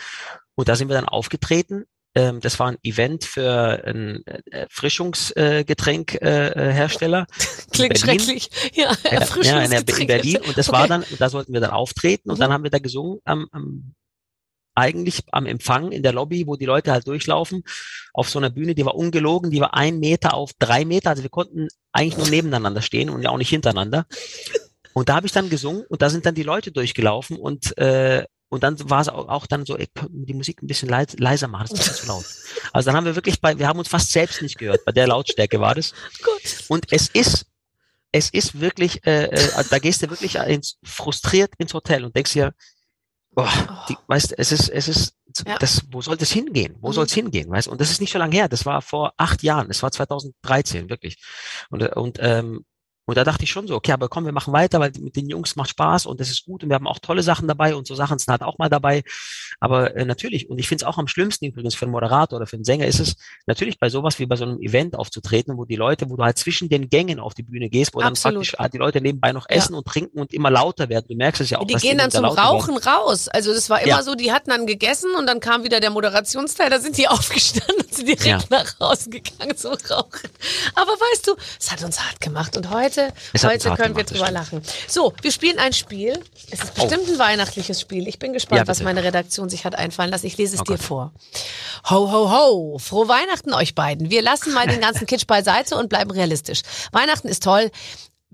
Und da sind wir dann aufgetreten. Ähm, das war ein Event für einen äh, Erfrischungsgetränkhersteller. Äh, Hersteller Klingt schrecklich. Ja, ja, in, Erfrischungsgetränke. in Berlin. Und das Okay. war dann, da sollten wir dann auftreten und Mhm. dann haben wir da gesungen am, am eigentlich am Empfang in der Lobby, wo die Leute halt durchlaufen, auf so einer Bühne, die war ungelogen, die war ein Meter auf drei Meter. Also wir konnten eigentlich nur nebeneinander stehen und ja auch nicht hintereinander. Und da habe ich dann gesungen und da sind dann die Leute durchgelaufen und äh, und dann war es auch, auch dann so, ey, die Musik ein bisschen leis, leiser machen, das ist ein bisschen zu laut. Also dann haben wir wirklich bei, wir haben uns fast selbst nicht gehört, bei der Lautstärke war das. Gut. Und es ist, es ist wirklich, äh, äh, da gehst du wirklich ins, frustriert ins Hotel und denkst dir, boah, die, weißt, du, es ist, es ist, Ja. das, wo soll das hingehen? Wo Mhm. soll es hingehen? Weißt? Und das ist nicht so lange her. Das war vor acht Jahren. Das war 2013 wirklich. Und äh, und ähm, und da dachte ich schon so, okay, aber komm, wir machen weiter, weil mit den Jungs macht Spaß und das ist gut und wir haben auch tolle Sachen dabei und so Sachen sind halt auch mal dabei. Aber äh, natürlich, und ich finde es auch am schlimmsten übrigens für einen Moderator oder für einen Sänger ist es natürlich bei sowas wie bei so einem Event aufzutreten, wo die Leute, wo du halt zwischen den Gängen auf die Bühne gehst, wo Absolut. dann praktisch halt die Leute nebenbei noch Ja. essen und trinken und immer lauter werden. Du merkst es ja auch. Die gehen immer dann zum lauter werden. Rauchen raus. Also das war immer Ja. so, die hatten dann gegessen und dann kam wieder der Moderationsteil, da sind die aufgestanden und sind direkt Ja. nach Hause gegangen zum Rauchen. Aber weißt du, es hat uns hart gemacht und heute, Heute hart können wir drüber lachen. So, wir spielen ein Spiel. Es ist bestimmt ein weihnachtliches Spiel. Ich bin gespannt, Ja, was meine Redaktion sich hat einfallen lassen. Ich lese es Oh dir Gott. vor. Ho, ho, ho. Frohe Weihnachten euch beiden. Wir lassen mal den ganzen Kitsch beiseite und bleiben realistisch. Weihnachten ist toll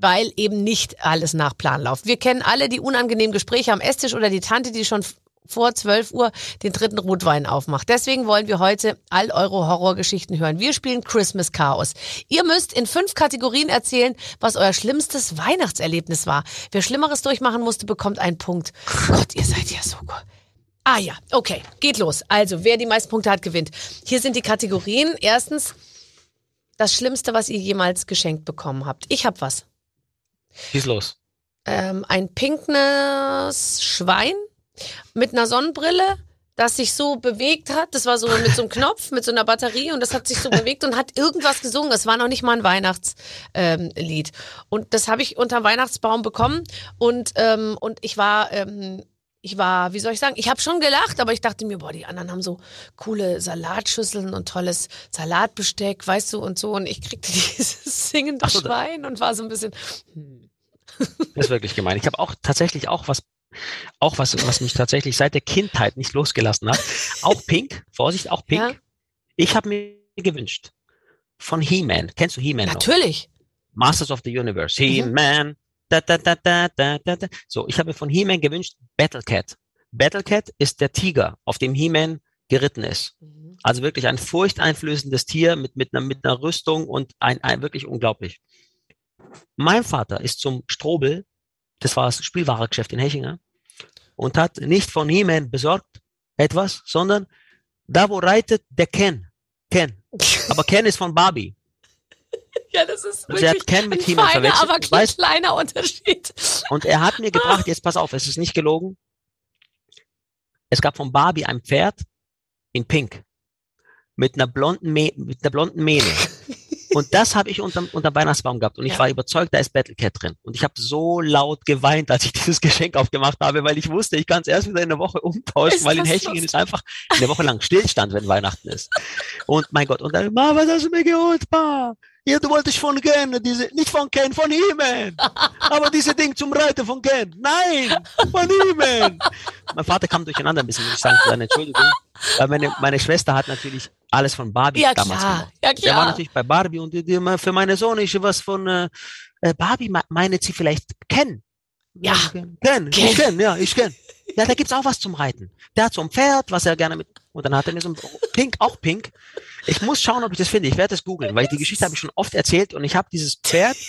weil eben nicht alles nach Plan läuft. Wir kennen alle die unangenehmen Gespräche am Esstisch oder die Tante, die schon vor 12 Uhr den dritten Rotwein aufmacht. Deswegen wollen wir heute all eure Horrorgeschichten hören. Wir spielen Christmas Chaos. Ihr müsst in fünf Kategorien erzählen, was euer schlimmstes Weihnachtserlebnis war. Wer Schlimmeres durchmachen musste, bekommt einen Punkt. Gott, ihr seid ja so gut. Ah ja, okay, geht los. Also, wer die meisten Punkte hat, gewinnt. Hier sind die Kategorien. Erstens, das Schlimmste, was ihr jemals geschenkt bekommen habt. Ich hab was. Schieß los. Ähm, ein pinkes Schwein mit einer Sonnenbrille. das sich so bewegt hat. Das war so mit so einem Knopf, mit so einer Batterie und das hat sich so bewegt und hat irgendwas gesungen. Es war noch nicht mal ein Weihnachtslied. Ähm, und das habe ich unter Weihnachtsbaum bekommen und, ähm, und ich war ähm, ich war, wie soll ich sagen, ich habe schon gelacht, aber ich dachte mir, boah, die anderen haben so coole Salatschüsseln und tolles Salatbesteck, weißt du, und so. Und ich kriegte dieses singende so, Schwein und war so ein bisschen. Hm. Das ist wirklich gemein. Ich habe auch tatsächlich auch was, auch was, was mich tatsächlich seit der Kindheit nicht losgelassen hat. Auch Pink, Vorsicht, auch Pink. Ja. Ich habe mir gewünscht von He-Man. Kennst du He-Man noch? Natürlich. Masters of the Universe. Mhm. He-Man. Da, da, da, da, da, da. So, ich habe mir von He-Man gewünscht Battle Cat. Battle Cat ist der Tiger, auf dem He-Man geritten ist. Mhm. Also wirklich ein furchteinflößendes Tier mit, mit, einer, mit einer Rüstung und ein, ein wirklich unglaublich. Mein Vater ist zum Strobel, das war das Spielwarengeschäft in Hechinger, und hat nicht von He-Man besorgt etwas, sondern da, wo reitet der Ken. Ken. Aber Ken ist von Barbie. Ja, das ist wirklich hat Ken mit ein feiner, verwechselt. aber Du weißt- kleiner Unterschied. Und er hat mir gebracht, jetzt pass auf, es ist nicht gelogen. Es gab von Barbie ein Pferd in Pink mit einer blonden, Mä mit einer blonden Mähne. Und das habe ich unterm, unterm Weihnachtsbaum gehabt. Und ich Ja. war überzeugt, da ist Battlecat drin. Und ich habe so laut geweint, als ich dieses Geschenk aufgemacht habe, weil ich wusste, ich kann es erst wieder in der Woche umtauschen, Ist weil in Hechingen ist einfach eine Woche lang Stillstand, wenn Weihnachten ist. Und mein Gott, und dann, Ma, was hast du mir geholt, Pa? Ja, du wolltest von Ken, diese, nicht von Ken, von He-Man. Aber diese Ding zum Reiten von Ken. Nein, von He-Man. Mein Vater kam durcheinander ein bisschen, muss ich sagen, für seine Entschuldigung. Weil meine, meine Schwester hat natürlich alles von Barbie Ja, damals klar. gemacht. Ja, Der war klar. natürlich bei Barbie und die, die, für meine Sohn ist was von äh, äh, Barbie, me- meinet sie vielleicht Ken. Ja. Ken, Ken. ich kenn, ja, ich kenn. Ja, da gibt's auch was zum Reiten. Der hat so ein Pferd, was er gerne mit, und dann hat er mir so ein Pink, auch Pink. Ich muss schauen, ob ich das finde. Ich werde das googeln, weil die Geschichte habe ich schon oft erzählt und ich habe dieses Pferd,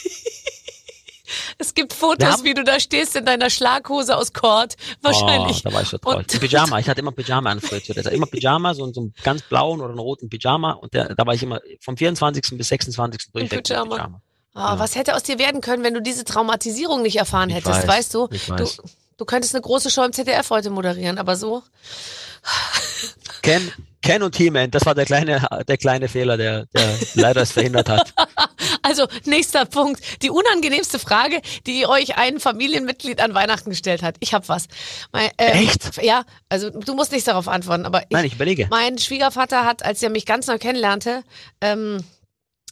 Es gibt Fotos, haben- wie du da stehst in deiner Schlaghose aus Kord. Wahrscheinlich. Oh, da war ich so traurig. Und- Pyjama. Ich hatte immer Pyjama an früher zu der Zeit. Immer Pyjama, so, so einen ganz blauen oder einen roten Pyjama. Und der, da war ich immer vom 24. bis 26. durchweg Pyjama. Pyjama. Ah, Ja. Was hätte aus dir werden können, wenn du diese Traumatisierung nicht erfahren Ich hättest, weiß, weißt du? ich weiß. Du könntest eine große Show im ZDF heute moderieren, aber so. Ken, Ken und He-Man, das war der kleine, der kleine Fehler, der, der leider es verhindert hat. Also, nächster Punkt. Die unangenehmste Frage, die euch ein Familienmitglied an Weihnachten gestellt hat. Ich hab was. Mein, ähm, Echt? Ja, also du musst nicht darauf antworten, aber ich, Nein, ich überlege. mein Schwiegervater hat, als er mich ganz neu kennenlernte, ähm,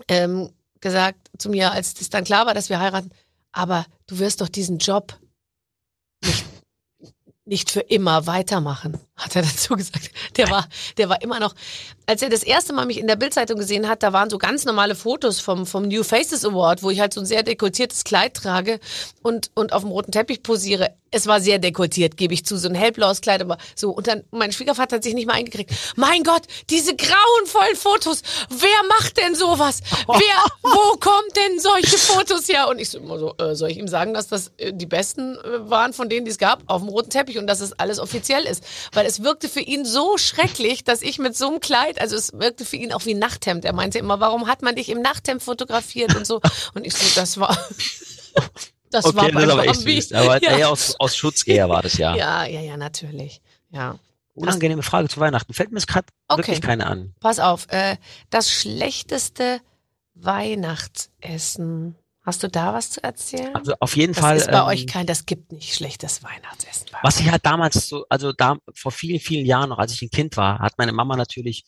ähm, gesagt zu mir, als es dann klar war, dass wir heiraten, aber du wirst doch diesen Job nicht, nicht für immer weitermachen, hat er dazu gesagt. Der war, der war immer noch, als er das erste Mal mich in der Bildzeitung gesehen hat, da waren so ganz normale Fotos vom, vom New Faces Award, wo ich halt so ein sehr dekoltiertes Kleid trage und, und auf dem roten Teppich posiere. Es war sehr dekoltiert, gebe ich zu, so ein hellblaues Kleid, aber so. Und dann, mein Schwiegervater hat sich nicht mal eingekriegt. Mein Gott, diese grauenvollen Fotos, wer macht denn sowas? Wer, wo kommt denn solche Fotos her? Und ich so immer so, äh, soll ich ihm sagen, dass das äh, die besten äh, waren von denen, die es gab, auf dem roten Teppich und dass es alles offiziell ist? Weil es wirkte für ihn so schrecklich, dass ich mit so einem Kleid, also es wirkte für ihn auch wie ein Nachthemd. Er meinte immer, warum hat man dich im Nachthemd fotografiert und so? Und ich so, das war, das war Okay, das bei ist aber echt süß. Aber ja. eher aus, aus Schutz eher war das ja. ja, ja, ja, natürlich. Ja. Unangenehme Frage zu Weihnachten. Fällt mir gerade Okay. wirklich keine an. Pass auf, äh, das schlechteste Weihnachtsessen. Hast du da was zu erzählen? Also auf jeden das Fall. ist bei ähm, euch kein, das gibt nicht schlechtes Weihnachtsessen. Was ich halt damals so, also da vor vielen, vielen Jahren noch, als ich ein Kind war, hat meine Mama natürlich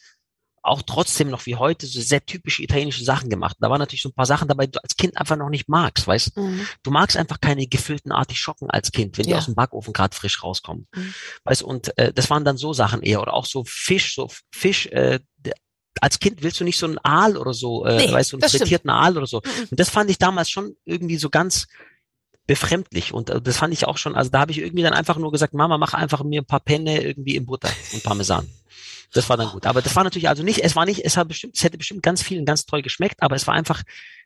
auch trotzdem noch wie heute so sehr typische italienische Sachen gemacht. Da waren natürlich so ein paar Sachen dabei, die du als Kind einfach noch nicht magst, weißt Mhm. du? magst einfach keine gefüllten Artischocken als Kind, wenn die Ja. aus dem Backofen gerade frisch rauskommen. Mhm. Weißt und äh, das waren dann so Sachen eher oder auch so Fisch, so Fisch, äh, der, als Kind willst du nicht so einen Aal oder so, äh, Nee, weißt du, einen das stimmt. frittierten Aal oder so. Und das fand ich damals schon irgendwie so ganz befremdlich und äh, das fand ich auch schon, also da habe ich irgendwie dann einfach nur gesagt, Mama, mach einfach mir ein paar Penne irgendwie in Butter und Parmesan. Das war dann gut. Aber das war natürlich also nicht, es war nicht, es hat bestimmt, es hätte bestimmt ganz vielen ganz toll geschmeckt, aber es war einfach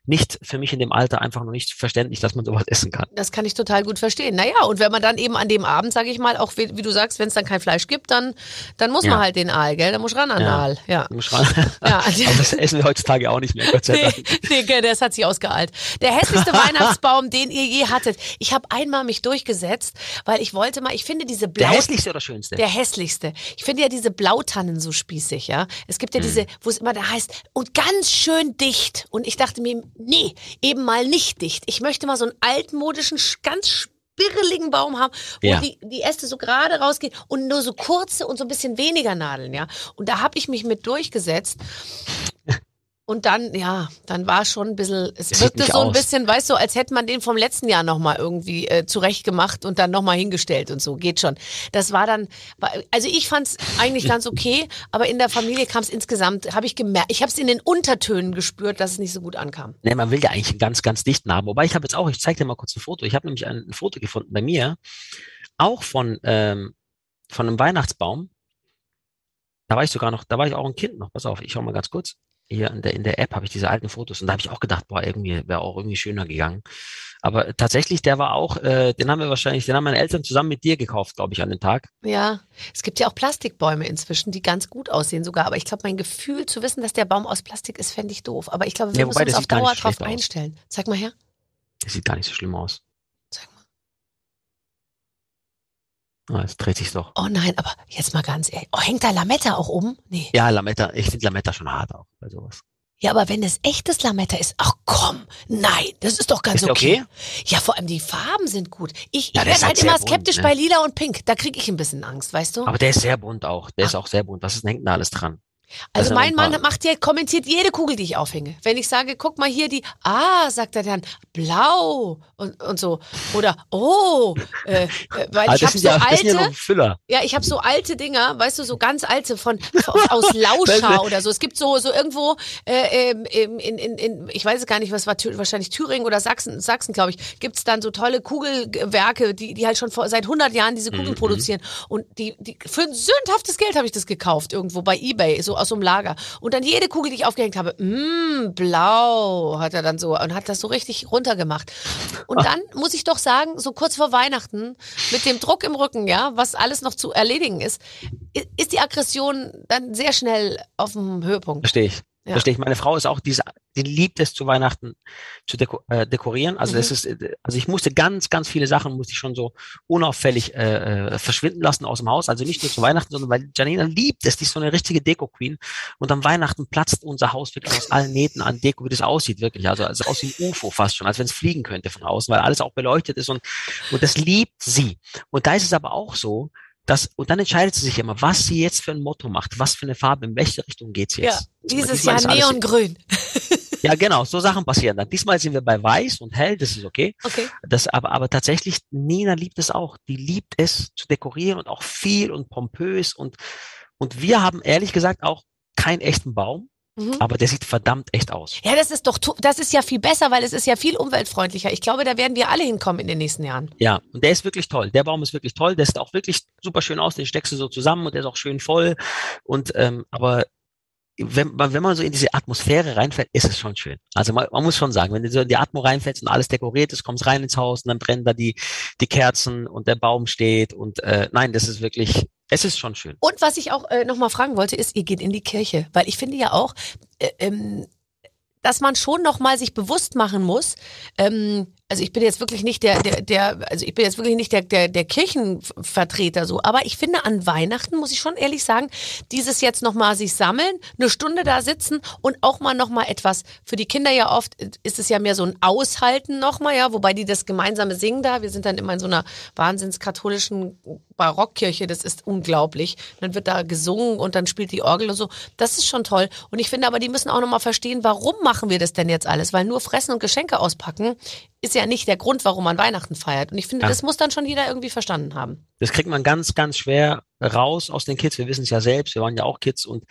nicht für mich in dem Alter einfach noch nicht verständlich, dass man sowas essen kann. Das kann ich total gut verstehen. Naja, und wenn man dann eben an dem Abend, sage ich mal, auch wie, wie du sagst, wenn es dann kein Fleisch gibt, dann, dann muss Ja. man halt den Aal, gell? Dann muss ran an den Ja. Aal. Ja. Muss ran- Ja. Aber das essen wir heutzutage auch nicht mehr, Gott sei Nee, Dank. nee, gell, das hat sich ausgeeilt. Der hässlichste Weihnachtsbaum, den ihr je hattet. Ich habe einmal mich durchgesetzt, weil ich wollte mal, ich finde diese Der Blau... hässlichste oder schönste? Der hässlichste. Ich finde ja diese Blautannen so spießig, ja. Es gibt ja diese, wo es immer da heißt, und ganz schön dicht. Und ich dachte mir, nee, eben mal nicht dicht. Ich möchte mal so einen altmodischen, sch- ganz spirreligen Baum haben, wo Ja. die, die Äste so gerade rausgehen und nur so kurze und so ein bisschen weniger Nadeln, ja. Und da habe ich mich mit durchgesetzt. Und dann, ja, dann war schon ein bisschen, es sieht wirkte so ein aus. bisschen, weißt du, als hätte man den vom letzten Jahr nochmal irgendwie äh, zurecht gemacht und dann nochmal hingestellt und so, geht schon. Das war dann, war- also ich fand es eigentlich ganz okay, aber in der Familie kam es insgesamt, habe ich gemerkt, ich habe es in den Untertönen gespürt, dass es nicht so gut ankam. Nee, man will ja eigentlich einen ganz, ganz dichten haben. Wobei ich habe jetzt auch, ich zeige dir mal kurz ein Foto. Ich habe nämlich ein, ein Foto gefunden bei mir, auch von, ähm, von einem Weihnachtsbaum. Da war ich sogar noch, da war ich auch ein Kind noch. Pass auf, ich schau mal ganz kurz. Hier in der, in der App habe ich diese alten Fotos und da habe ich auch gedacht, boah, irgendwie wäre auch irgendwie schöner gegangen. Aber tatsächlich, der war auch, äh, den haben wir wahrscheinlich, den haben meine Eltern zusammen mit dir gekauft, glaube ich, an dem Tag. Ja, es gibt ja auch Plastikbäume inzwischen, die ganz gut aussehen sogar, aber ich glaube, mein Gefühl zu wissen, dass der Baum aus Plastik ist, fände ich doof. Aber ich glaube, wir Ja, müssen uns auf Dauer drauf aus. einstellen. Zeig mal her. Der sieht gar nicht so schlimm aus. Zeig mal. Ah, jetzt dreht sich doch. Oh nein, aber jetzt mal ganz ehrlich. Oh, hängt da Lametta auch um? Nee. Ja, Lametta, ich finde Lametta schon hart auch bei sowas. Ja, aber wenn es echtes Lametta ist, ach komm, nein, das ist doch ganz Ist okay. okay? Ja, vor allem die Farben sind gut. Ich, Ja, ich werde halt halt immer sehr bunt, skeptisch ne? bei Lila und Pink. Da kriege ich ein bisschen Angst, weißt du? Aber der ist sehr bunt auch. Der ist auch sehr bunt. Was ist hängt denn da alles dran? Also das mein Mann macht ja, kommentiert jede Kugel, die ich aufhänge. Wenn ich sage, guck mal hier die, ah, sagt er dann, blau und, und so. Oder, oh, äh, äh, weil Ah, ich habe so ja, ja alte, Füller. Ja, ich habe so alte Dinger, weißt du, so ganz alte von, aus Lauscha oder so. Es gibt so so irgendwo äh, ähm, in, in, in, in ich weiß es gar nicht, was war wahrscheinlich Thüringen oder Sachsen, Sachsen glaube ich, gibt's dann so tolle Kugelwerke, die die halt schon vor, seit 100 Jahren diese Kugeln Mhm. produzieren und die die für ein sündhaftes Geld habe ich das gekauft irgendwo bei eBay, so aus so einem Lager und dann jede Kugel, die ich aufgehängt habe, mh, blau, hat er dann so und hat das so richtig runtergemacht. Und dann muss ich doch sagen, so kurz vor Weihnachten mit dem Druck im Rücken, ja, was alles noch zu erledigen ist, ist die Aggression dann sehr schnell auf dem Höhepunkt. Verstehe ich. Ja. Verstehe ich. Meine Frau ist auch diese, die liebt es zu Weihnachten zu deko äh, dekorieren. Also Mhm. das ist, äh, also ich musste ganz, ganz viele Sachen musste ich schon so unauffällig äh, äh, verschwinden lassen aus dem Haus. Also nicht nur zu Weihnachten, sondern weil Janina liebt es. Die ist so eine richtige Deko-Queen. Und am Weihnachten platzt unser Haus wirklich aus allen Nähten an Deko, wie das aussieht, wirklich. Also, also aus wie ein UFO fast schon, als wenn es fliegen könnte von außen, weil alles auch beleuchtet ist und, und das liebt sie. Und da ist es aber auch so, dass, und dann entscheidet sie sich immer, was sie jetzt für ein Motto macht, was für eine Farbe, in welche Richtung geht's Ja, jetzt. dieses diesmal Jahr Neongrün. Ja, genau, so Sachen passieren dann. Diesmal sind wir bei weiß und hell, das ist okay. Okay. Das, aber, aber tatsächlich, Nina liebt es auch. Die liebt es zu dekorieren und auch viel und pompös und, und wir haben ehrlich gesagt auch keinen echten Baum, Mhm. aber der sieht verdammt echt aus. Ja, das ist doch, das ist ja viel besser, weil es ist ja viel umweltfreundlicher. Ich glaube, da werden wir alle hinkommen in den nächsten Jahren. Ja, und der ist wirklich toll. Der Baum ist wirklich toll. Der sieht auch wirklich super schön aus. Den steckst du so zusammen und der ist auch schön voll. Und ähm, aber wenn, man- wenn man so in diese Atmosphäre reinfällt, ist es schon schön. Also man, man muss schon sagen, wenn du so in die Atmo reinfällst und alles dekoriert ist, kommst rein ins Haus und dann brennen da die, die Kerzen und der Baum steht und äh, nein, das ist wirklich, es ist schon schön. Und was ich auch äh, nochmal fragen wollte, ist, ihr geht in die Kirche. Weil ich finde ja auch, äh, ähm, dass man schon nochmal sich bewusst machen muss, ähm, also ich bin jetzt wirklich nicht der, der, der, also ich bin jetzt wirklich nicht der, der, der Kirchenvertreter so, aber ich finde an Weihnachten, muss ich schon ehrlich sagen, dieses jetzt nochmal sich sammeln, eine Stunde da sitzen und auch mal nochmal etwas, für die Kinder ja oft ist es ja mehr so ein Aushalten nochmal, ja, wobei die das gemeinsame Singen da, wir sind dann immer in so einer wahnsinnskatholischen Barockkirche, das ist unglaublich. Dann wird da gesungen und dann spielt die Orgel und so. Das ist schon toll. Und ich finde aber, die müssen auch nochmal verstehen, warum machen wir das denn jetzt alles? Weil nur fressen und Geschenke auspacken ist ja nicht der Grund, warum man Weihnachten feiert. Und ich finde, Ja. das muss dann schon jeder irgendwie verstanden haben. Das kriegt man ganz, ganz schwer raus aus den Kids. Wir wissen es ja selbst, wir waren ja auch Kids und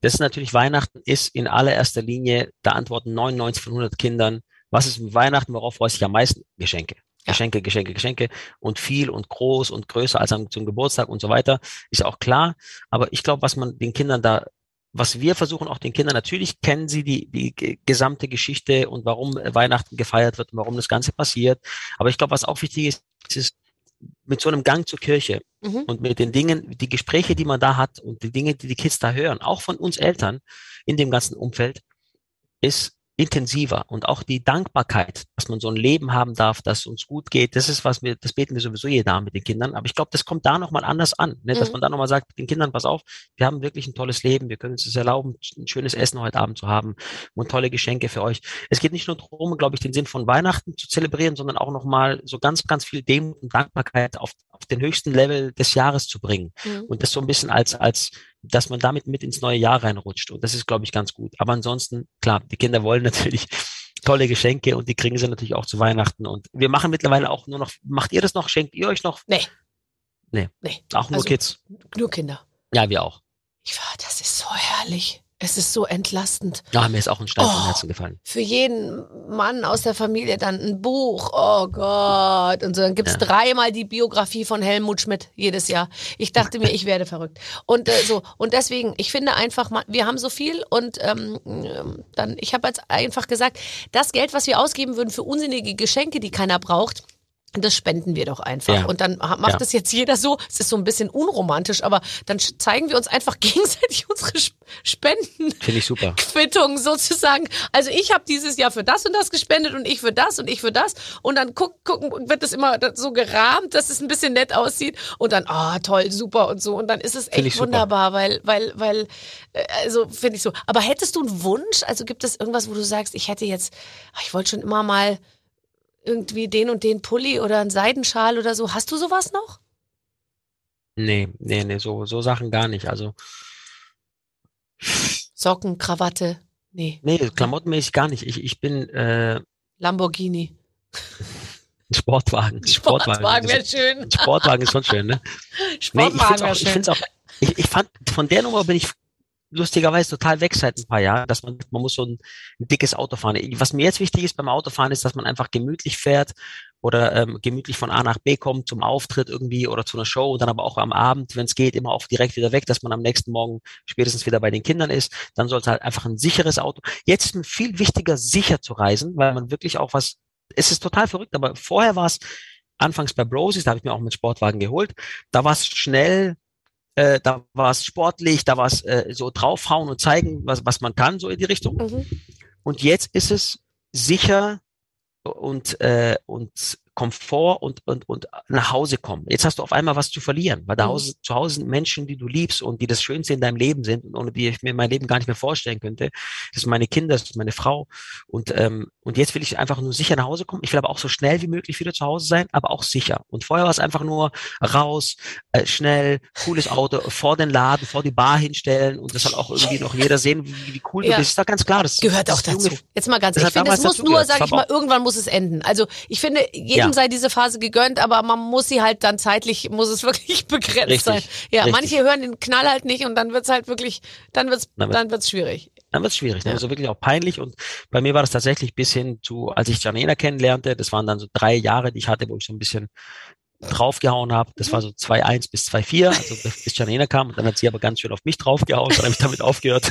das ist natürlich Weihnachten ist in allererster Linie, da antworten 99 von 100 Kindern, was ist mit Weihnachten, worauf freue ich mich am meisten? Geschenke. Ja. Geschenke, Geschenke, Geschenke und viel und groß und größer als am, zum Geburtstag und so weiter, ist auch klar. Aber ich glaube, was man den Kindern da was wir versuchen auch den Kindern, natürlich kennen sie die, die gesamte Geschichte und warum Weihnachten gefeiert wird und warum das Ganze passiert. Aber ich glaube, was auch wichtig ist, ist mit so einem Gang zur Kirche mhm. und mit den Dingen, die Gespräche, die man da hat und die Dinge, die die Kids da hören, auch von uns Eltern in dem ganzen Umfeld, ist intensiver und auch die Dankbarkeit, dass man so ein Leben haben darf, dass uns gut geht, das ist was wir, das beten wir sowieso jeden Abend mit den Kindern. Aber ich glaube, das kommt da nochmal anders an, ne? dass mhm. man da nochmal sagt, den Kindern, pass auf, wir haben wirklich ein tolles Leben, wir können uns das erlauben, ein schönes Essen heute Abend zu haben und tolle Geschenke für euch. Es geht nicht nur darum, glaube ich, den Sinn von Weihnachten zu zelebrieren, sondern auch nochmal so ganz, ganz viel Demut und Dankbarkeit auf, auf den höchsten Level des Jahres zu bringen. Mhm. Und das so ein bisschen als, als dass man damit mit ins neue Jahr reinrutscht. Und das ist, glaube ich, ganz gut. Aber ansonsten, klar, die Kinder wollen natürlich tolle Geschenke und die kriegen sie natürlich auch zu Weihnachten. Und wir machen mittlerweile auch nur noch, macht ihr das noch? Schenkt ihr euch noch? Nee. Nee. nee. Auch nur also, Kids. Nur Kinder. Ja, wir auch. Ich war, das ist so herrlich. Es ist so entlastend. Ja, mir ist auch ein Stein oh, vom Herzen gefallen. Für jeden Mann aus der Familie dann ein Buch. Oh Gott. Und so, dann gibt's ja. dreimal die Biografie von Helmut Schmidt jedes Jahr. Ich dachte mir, ich werde verrückt. Und äh, so, und deswegen, ich finde einfach, wir haben so viel und ähm, dann, ich habe jetzt einfach gesagt, das Geld, was wir ausgeben würden für unsinnige Geschenke, die keiner braucht, das spenden wir doch einfach. Ja. Und dann macht ja. das jetzt jeder so. Es ist so ein bisschen unromantisch, aber dann zeigen wir uns einfach gegenseitig unsere Spenden. Finde ich super. Quittung sozusagen. Also ich habe dieses Jahr für das und das gespendet und ich für das und ich für das. Und dann guck, gucken, wird das immer so gerahmt, dass es ein bisschen nett aussieht. Und dann, ah, oh, toll, super und so. Und dann ist es echt wunderbar, weil, weil, weil, äh, also finde ich so. Aber hättest du einen Wunsch? Also gibt es irgendwas, wo du sagst, ich hätte jetzt, ich wollte schon immer mal irgendwie den und den Pulli oder einen Seidenschal oder so. Hast du sowas noch? Nee, nee, nee, so, so Sachen gar nicht. Also. Socken, Krawatte. Nee. Nee, klamottenmäßig gar nicht. Ich, ich bin äh, Lamborghini. Sportwagen. Sportwagen, Sportwagen wäre schön. Sportwagen ist schon schön, ne? Sportwagen nee, ich finde auch, ich, ich, ich fand, von der Nummer bin ich lustigerweise total weg seit ein paar Jahren, dass man, man muss so ein, ein, dickes Auto fahren. Was mir jetzt wichtig ist beim Autofahren, ist, dass man einfach gemütlich fährt oder ähm, gemütlich von A nach B kommt zum Auftritt irgendwie oder zu einer Show und dann aber auch am Abend, wenn es geht, immer auch direkt wieder weg, dass man am nächsten Morgen spätestens wieder bei den Kindern ist. Dann soll es halt einfach ein sicheres Auto. Jetzt ist es viel wichtiger, sicher zu reisen, weil man wirklich auch was, es ist total verrückt, aber vorher war es anfangs bei Broses, da habe ich mir auch mit Sportwagen geholt, da war es schnell äh, da war es sportlich, da war es äh, so draufhauen und zeigen, was, was man kann, so in die Richtung. Mhm. Und jetzt ist es sicher und, äh, und Komfort und, und, und nach Hause kommen. Jetzt hast du auf einmal was zu verlieren, weil da mhm. zu Hause sind Menschen, die du liebst und die das Schönste in deinem Leben sind und ohne die ich mir mein Leben gar nicht mehr vorstellen könnte. Das sind meine Kinder, das ist meine Frau. Und, ähm, und jetzt will ich einfach nur sicher nach Hause kommen. Ich will aber auch so schnell wie möglich wieder zu Hause sein, aber auch sicher. Und vorher war es einfach nur raus, äh, schnell, cooles Auto, vor den Laden, vor die Bar hinstellen und das soll auch irgendwie noch jeder sehen, wie, wie cool ja. du bist. Ist doch ganz klar. Das gehört auch dazu. Junge, Jetzt mal ganz, ich finde, es muss nur, sag ich mal, irgendwann muss es enden. Also ich finde, jedem ja. sei diese Phase gegönnt, aber man muss sie halt dann zeitlich, muss es wirklich begrenzt Richtig. sein. Ja, Richtig. manche hören den Knall halt nicht und dann wird's halt wirklich, dann wird's, dann, dann wird's schwierig. Dann wird's schwierig, ja. also wirklich auch peinlich und bei mir war das tatsächlich bis hin zu, als ich Janina kennenlernte, das waren dann so drei Jahre, die ich hatte, wo ich so ein bisschen draufgehauen habe. Das war so 2-1 bis 2-4, also bis Janina kam und dann hat sie aber ganz schön auf mich draufgehauen, dann habe ich damit aufgehört.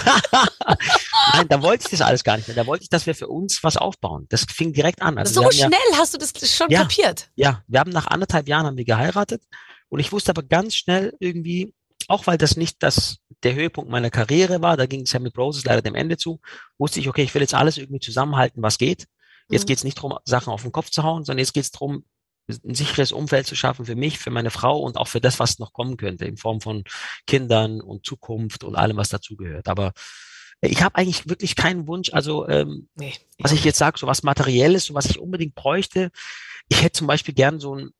Nein, da wollte ich das alles gar nicht mehr. Da wollte ich, dass wir für uns was aufbauen. Das fing direkt an. Also so schnell ja, hast du das schon ja, kapiert? Ja, wir haben nach anderthalb Jahren haben wir geheiratet und ich wusste aber ganz schnell irgendwie, auch weil das nicht das der Höhepunkt meiner Karriere war, da ging es ja mit Roses leider dem Ende zu, wusste ich, okay, ich will jetzt alles irgendwie zusammenhalten, was geht. Jetzt mhm. geht es nicht darum, Sachen auf den Kopf zu hauen, sondern jetzt geht es darum, ein sicheres Umfeld zu schaffen für mich, für meine Frau und auch für das, was noch kommen könnte, in Form von Kindern und Zukunft und allem, was dazugehört. Aber ich habe eigentlich wirklich keinen Wunsch, also ähm, nee, was ich jetzt sage, so was Materielles, so was ich unbedingt bräuchte. Ich hätte zum Beispiel gern so ein,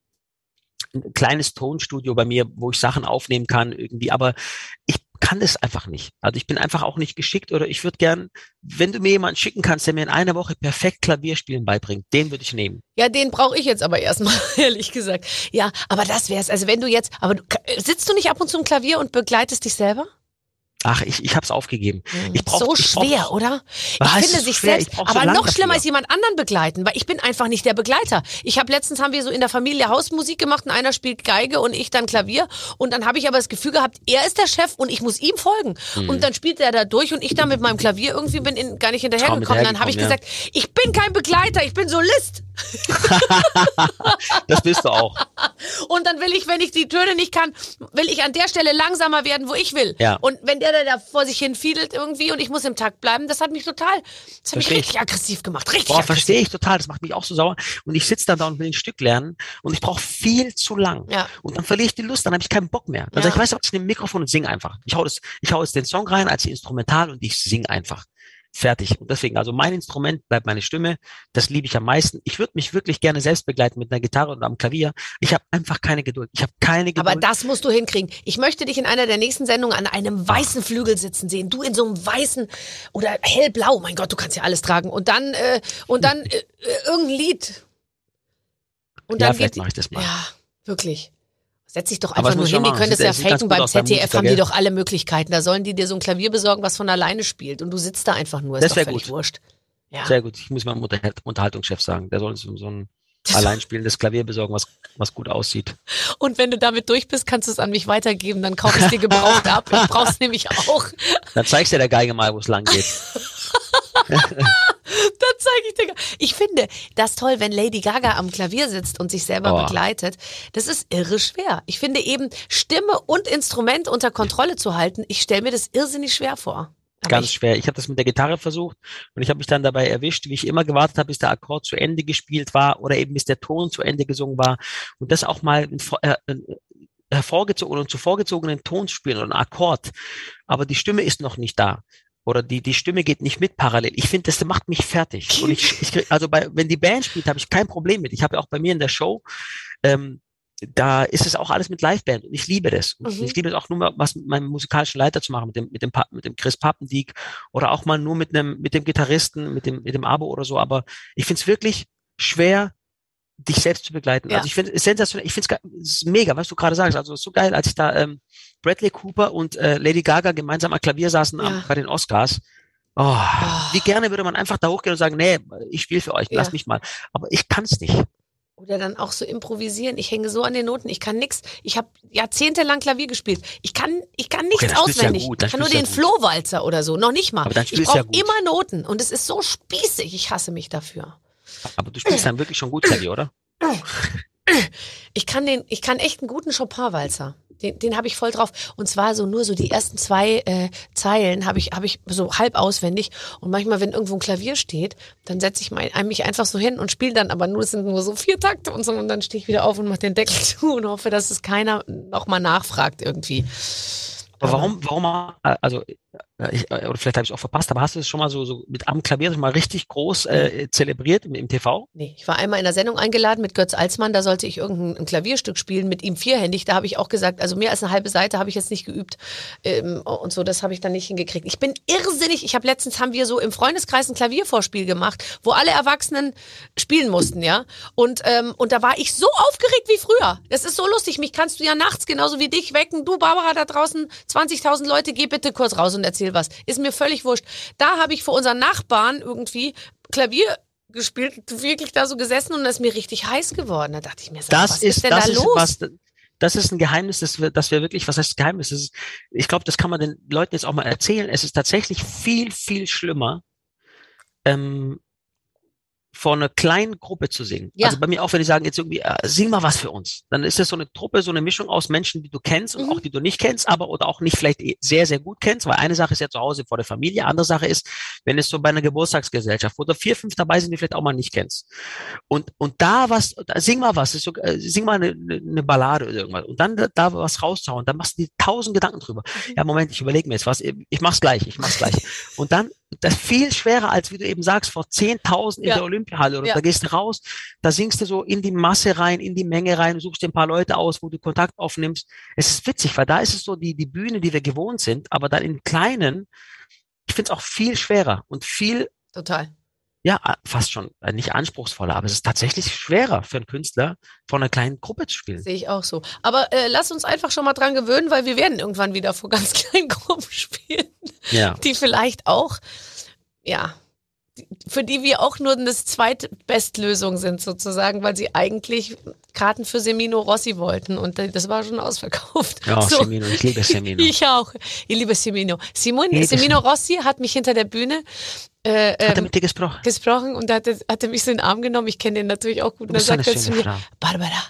ein kleines Tonstudio bei mir, wo ich Sachen aufnehmen kann irgendwie, aber ich kann das einfach nicht. Also ich bin einfach auch nicht geschickt oder ich würde gern, wenn du mir jemanden schicken kannst, der mir in einer Woche perfekt Klavierspielen beibringt, den würde ich nehmen. Ja, den brauche ich jetzt aber erstmal, ehrlich gesagt. Ja, aber das wär's. Also wenn du jetzt, aber du, sitzt du nicht ab und zu im Klavier und begleitest dich selber? Ach, ich, ich habe es aufgegeben. Ich brauch, so ich brauch- schwer, oder? Ich Was? finde sich Schwer, selbst, brauch so aber lang noch schlimmer dafür. ist jemand anderen begleiten, weil ich bin einfach nicht der Begleiter. Ich habe letztens haben wir so in der Familie Hausmusik gemacht und einer spielt Geige und ich dann Klavier und dann habe ich aber das Gefühl gehabt, er ist der Chef und ich muss ihm folgen. Mhm. Und dann spielt er da durch und ich da mit meinem Klavier irgendwie bin in, gar nicht hinterhergekommen. Dann habe ich hinterhergekommen, gesagt, ich bin kein Begleiter, ich bin Solist. Das bist du auch. Und dann will ich, wenn ich die Töne nicht kann, will ich an der Stelle langsamer werden, wo ich will. Ja. Und wenn der da vor sich hin fiedelt irgendwie und ich muss im Takt bleiben, das hat mich total, das hat mich ich. richtig aggressiv gemacht. Richtig Boah, verstehe ich total. Das macht mich auch so sauer. Und ich sitze dann da und will ein Stück lernen und ich brauche viel zu lang. Ja. Und dann verliere ich die Lust, dann habe ich keinen Bock mehr. Dann Ja. sag ich, weißt du was, ich nehme Mikrofon und singe einfach. Ich hau, das, ich hau jetzt den Song rein als Instrumental und ich singe einfach. Fertig. Und deswegen, also mein Instrument bleibt meine Stimme. Das liebe ich am meisten. Ich würde mich wirklich gerne selbst begleiten mit einer Gitarre und am Klavier. Ich habe einfach keine Geduld. Ich habe keine Geduld. Aber das musst du hinkriegen. Ich möchte dich in einer der nächsten Sendungen an einem weißen Flügel sitzen sehen. Du in so einem weißen oder hellblau. Mein Gott, du kannst ja alles tragen. Und dann, äh, und dann äh, äh, irgendein Lied. Und Ja, dann vielleicht geht- mache ich das mal. Ja, wirklich. Setz dich doch einfach nur hin. Die können das ja faken beim ZDF. Haben die doch alle Möglichkeiten. Da sollen die dir so ein Klavier besorgen, was von alleine spielt. Und du sitzt da einfach nur. Ist Das doch wär völlig gut. wurscht. Ja. Sehr gut. Ich muss meinem Unter Unterhaltungschef sagen. Der soll uns so ein allein spielendes Klavier besorgen, was, was gut aussieht. Und wenn du damit durch bist, kannst du es an mich weitergeben. Dann kaufe ich es dir gebraucht ab. Ich brauch's nämlich auch. Dann zeigst du der Geige mal, wo es lang geht. Dann zeige ich dir. Ich finde das toll, wenn Lady Gaga am Klavier sitzt und sich selber Oh. begleitet. Das ist irre schwer. Ich finde eben Stimme und Instrument unter Kontrolle zu halten. Ich stelle mir das irrsinnig schwer vor. Aber Ganz ich, schwer. Ich habe das mit der Gitarre versucht und ich habe mich dann dabei erwischt, wie ich immer gewartet habe, bis der Akkord zu Ende gespielt war oder eben bis der Ton zu Ende gesungen war und das auch mal in, äh, äh, hervorgezogen und zu vorgezogenen Ton spielen oder einen Akkord. Aber die Stimme ist noch nicht da. Oder die, die Stimme geht nicht mit parallel. Ich finde, das macht mich fertig. Und ich, ich krieg, also bei, wenn die Band spielt, habe ich kein Problem mit. Ich habe ja auch bei mir in der Show, ähm, da ist es auch alles mit Liveband und ich liebe das. Und Mhm. Ich liebe es auch nur mal, was mit meinem musikalischen Leiter zu machen, mit dem, mit dem, mit dem Chris Pappendieck oder auch mal nur mit einem, mit dem Gitarristen, mit dem, mit dem Abo oder so. Aber ich finde es wirklich schwer, dich selbst zu begleiten. Ja. Also ich finde es sensationell, ich finde es mega, was du gerade sagst. Also es ist so geil, als ich da ähm, Bradley Cooper und äh, Lady Gaga gemeinsam am Klavier saßen Ja. am, bei den Oscars. Oh, Wie gerne würde man einfach da hochgehen und sagen, nee, ich spiele für euch, Ja. lasst mich mal. Aber ich kann es nicht. oder dann auch so improvisieren. Ich hänge so an den Noten. Ich kann nix. Ich habe jahrzehntelang Klavier gespielt. Ich kann, ich kann nichts spielst du ja auswendig. gut, ich kann nur den ja Flohwalzer oder so. Noch nicht mal. Ich ja brauche gut. immer Noten. Und es ist so spießig. Ich hasse mich dafür. Aber du spielst dann wirklich schon gut Klavier, oder? Ich kann den, ich kann echt einen guten Chopin-Walzer. Den, den habe ich voll drauf. Und zwar so nur so die ersten zwei äh, Zeilen habe ich, habe ich so halb auswendig. Und manchmal, wenn irgendwo ein Klavier steht, dann setze ich mein, mich einfach so hin und spiele dann, aber nur es sind nur so vier Takte und so. Und dann stehe ich wieder auf und mache den Deckel zu und hoffe, dass es keiner nochmal nachfragt irgendwie. Aber warum, warum, also, ich, äh, oder vielleicht habe ich es auch verpasst, aber hast du es schon mal so, so mit am Klavier mal richtig groß äh, zelebriert im, im TV? Nee, ich war einmal in der Sendung eingeladen mit Götz Alsmann, da sollte ich irgendein ein Klavierstück spielen mit ihm vierhändig. Da habe ich auch gesagt, also mehr als eine halbe Seite habe ich jetzt nicht geübt ähm, und so, das habe ich dann nicht hingekriegt. Ich bin irrsinnig. Ich habe letztens haben wir so im Freundeskreis ein Klaviervorspiel gemacht, wo alle Erwachsenen spielen mussten, ja. Und ähm, und da war ich so aufgeregt wie früher. Das ist so lustig. Mich kannst du ja nachts genauso wie dich wecken. Du Barbara da draußen, 20.000 Leute, geh bitte kurz raus und erzähl was. Ist mir völlig wurscht. Da habe ich vor unseren Nachbarn irgendwie Klavier gespielt, wirklich da so gesessen und da ist mir richtig heiß geworden. Da dachte ich mir, sag, Das was ist, ist denn da ist los? was, das ist ein Geheimnis, das wir, das wir wirklich, was heißt Geheimnis? Das ist, ich glaube, das kann man den Leuten jetzt auch mal erzählen. Es ist tatsächlich viel, viel schlimmer, ähm, vor einer kleinen Gruppe zu singen. Ja. Also bei mir auch, wenn die sagen, jetzt irgendwie, äh, sing mal was für uns. Dann ist das so eine Truppe, so eine Mischung aus Menschen, die du kennst und Mhm. auch die du nicht kennst, aber oder auch nicht vielleicht eh sehr, sehr gut kennst, weil eine Sache ist ja zu Hause vor der Familie, andere Sache ist, wenn es so bei einer Geburtstagsgesellschaft, wo da vier, fünf dabei sind, die vielleicht auch mal nicht kennst. Und, und da was, da, sing mal was, so, äh, sing mal eine, eine Ballade oder irgendwas. Und dann da, da was rauszuhauen, dann machst du dir tausend Gedanken drüber. Ja, Moment, ich überlege mir jetzt was, ich mach's gleich, ich mach's gleich. Und dann, das viel schwerer, als wie du eben sagst, vor 10.000 in Ja. der Olympiahalle oder Ja. da gehst du raus, da singst du so in die Masse rein, in die Menge rein, suchst dir ein paar Leute aus, wo du Kontakt aufnimmst. Es ist witzig, weil da ist es so die, die Bühne, die wir gewohnt sind, aber dann in kleinen, ich finde es auch viel schwerer und viel Total. ja, fast schon äh, nicht anspruchsvoller, aber es ist tatsächlich schwerer für einen Künstler, vor einer kleinen Gruppe zu spielen. Sehe ich auch so. Aber äh, lass uns einfach schon mal dran gewöhnen, weil wir werden irgendwann wieder vor ganz kleinen Gruppen spielen. Ja. die vielleicht auch, ja, für die wir auch nur eine Zweitbestlösung sind sozusagen, weil sie eigentlich Karten für Semino Rossi wollten und das war schon ausverkauft. Ja, So. Semino, ich liebe Semino. Ich auch. Ich liebe Semino. Simon, Liebe Semino Rossi hat mich hinter der Bühne äh, Hat er ähm, mit dir gesprochen? gesprochen und da hat hat er mich so in den Arm genommen. Ich kenne den natürlich auch gut. Und dann sagt er zu mir, Frau. Barbara,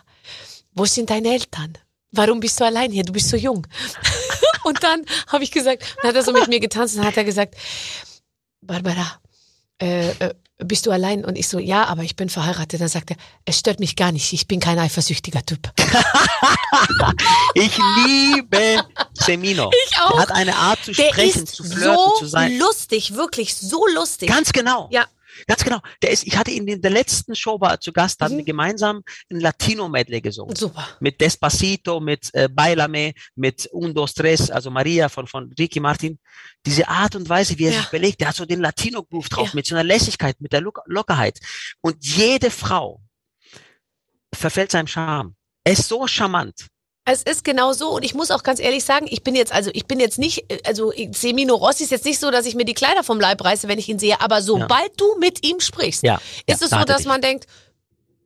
wo sind deine Eltern? Warum bist du allein hier? Du bist so jung. und dann habe ich gesagt, dann hat er so mit mir getanzt und hat er gesagt, Barbara, äh, äh, bist du allein? Und ich so, ja, aber ich bin verheiratet. Dann sagt er, es stört mich gar nicht. Ich bin kein eifersüchtiger Typ. Ich liebe Semino. Ich auch. Er hat eine Art zu Der sprechen, zu flirten, so zu sein. lustig, wirklich so lustig. Ganz genau. Ja. Ganz genau. Der ist, ich hatte ihn in der letzten Show war er zu Gast, da hatten Mhm. wir gemeinsam ein Latino-Medley gesungen. Super. Mit Despacito, mit äh, Bailame, mit Un, Dos, Tres, also Maria von, von Ricky Martin. Diese Art und Weise, wie er Ja. sich belegt, der hat so den Latino-Groove drauf, Ja. mit so einer Lässigkeit, mit der Lock Lockerheit. Und jede Frau verfällt seinem Charme. Er ist so charmant. Es ist genau so und ich muss auch ganz ehrlich sagen, ich bin jetzt also ich bin jetzt nicht äh, also Semino Rossi ist jetzt nicht so, dass ich mir die Kleider vom Leib reiße, wenn ich ihn sehe, aber sobald du mit ihm sprichst, Ja. ist ja, es da so, dass man denkt,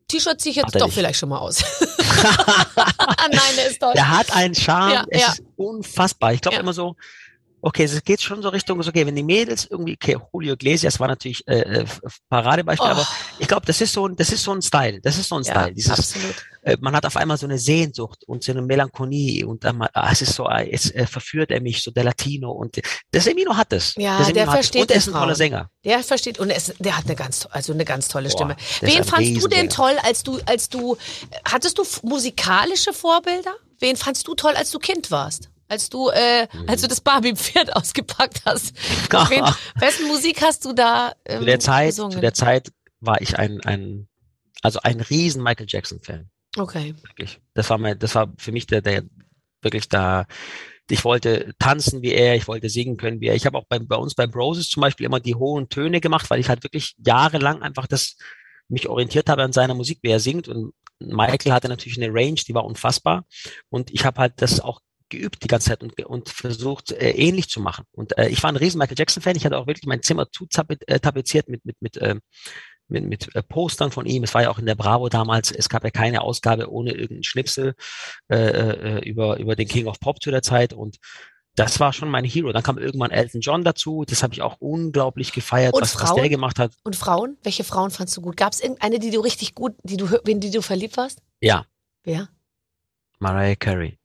T-Shirt ziehe ich jetzt doch dich. vielleicht schon mal aus. Nein, der ist toll. Der hat einen Charme, Ja, es ja. ist unfassbar. Ich glaube Ja. immer so, okay, es geht schon so Richtung, okay, wenn die Mädels irgendwie, okay, Julio Iglesias war natürlich äh, äh, Paradebeispiel, Oh. aber ich glaube, das ist so ein, das ist so ein Style, das ist so ein Ja, Style. Dieses, absolut. äh, man hat auf einmal so eine Sehnsucht und so eine Melancholie und dann ah, es ist so, ah, jetzt äh, verführt er mich, so der Latino und der Semino hat es. Ja, der, der es. versteht und er ist ein toller. Sänger. Der versteht und er ist, der hat eine ganz also eine ganz tolle Stimme. Wen fandst du denn toll, als du als du hattest du musikalische Vorbilder? Wen fandst du toll, als du Kind warst? Als du äh, als du das Barbie-Pferd ausgepackt hast? Wen, wessen Musik hast du da ähm, Zu der Zeit, gesungen? zu der Zeit war ich ein, ein, also ein riesen Michael Jackson Fan. okay. wirklich. Das war mein, das war für mich der, der wirklich da. Ich wollte tanzen wie er, ich wollte singen können wie er. Ich habe auch bei, bei uns bei Broses zum Beispiel immer die hohen Töne gemacht, weil ich halt wirklich jahrelang einfach das mich orientiert habe an seiner Musik, wie er singt. Und Michael hatte natürlich eine Range, die war unfassbar. Und ich habe halt das auch geübt die ganze Zeit und, und versucht äh, ähnlich zu machen. Und äh, ich war ein riesen Michael Jackson Fan. Ich hatte auch wirklich mein Zimmer zu äh, tapeziert mit mit mit ähm, mit, mit äh, Postern von ihm. Es war ja auch in der Bravo damals. Es gab ja keine Ausgabe ohne irgendeinen Schnipsel äh, äh, über über den King of Pop zu der Zeit und das war schon mein Hero. Dann kam irgendwann Elton John dazu. Das habe ich auch unglaublich gefeiert, was, was der gemacht hat. Und Frauen? Welche Frauen fandst du gut? Gab es irgendeine, die du richtig gut, die du in die du verliebt warst? Ja, Wer? Mariah Carey.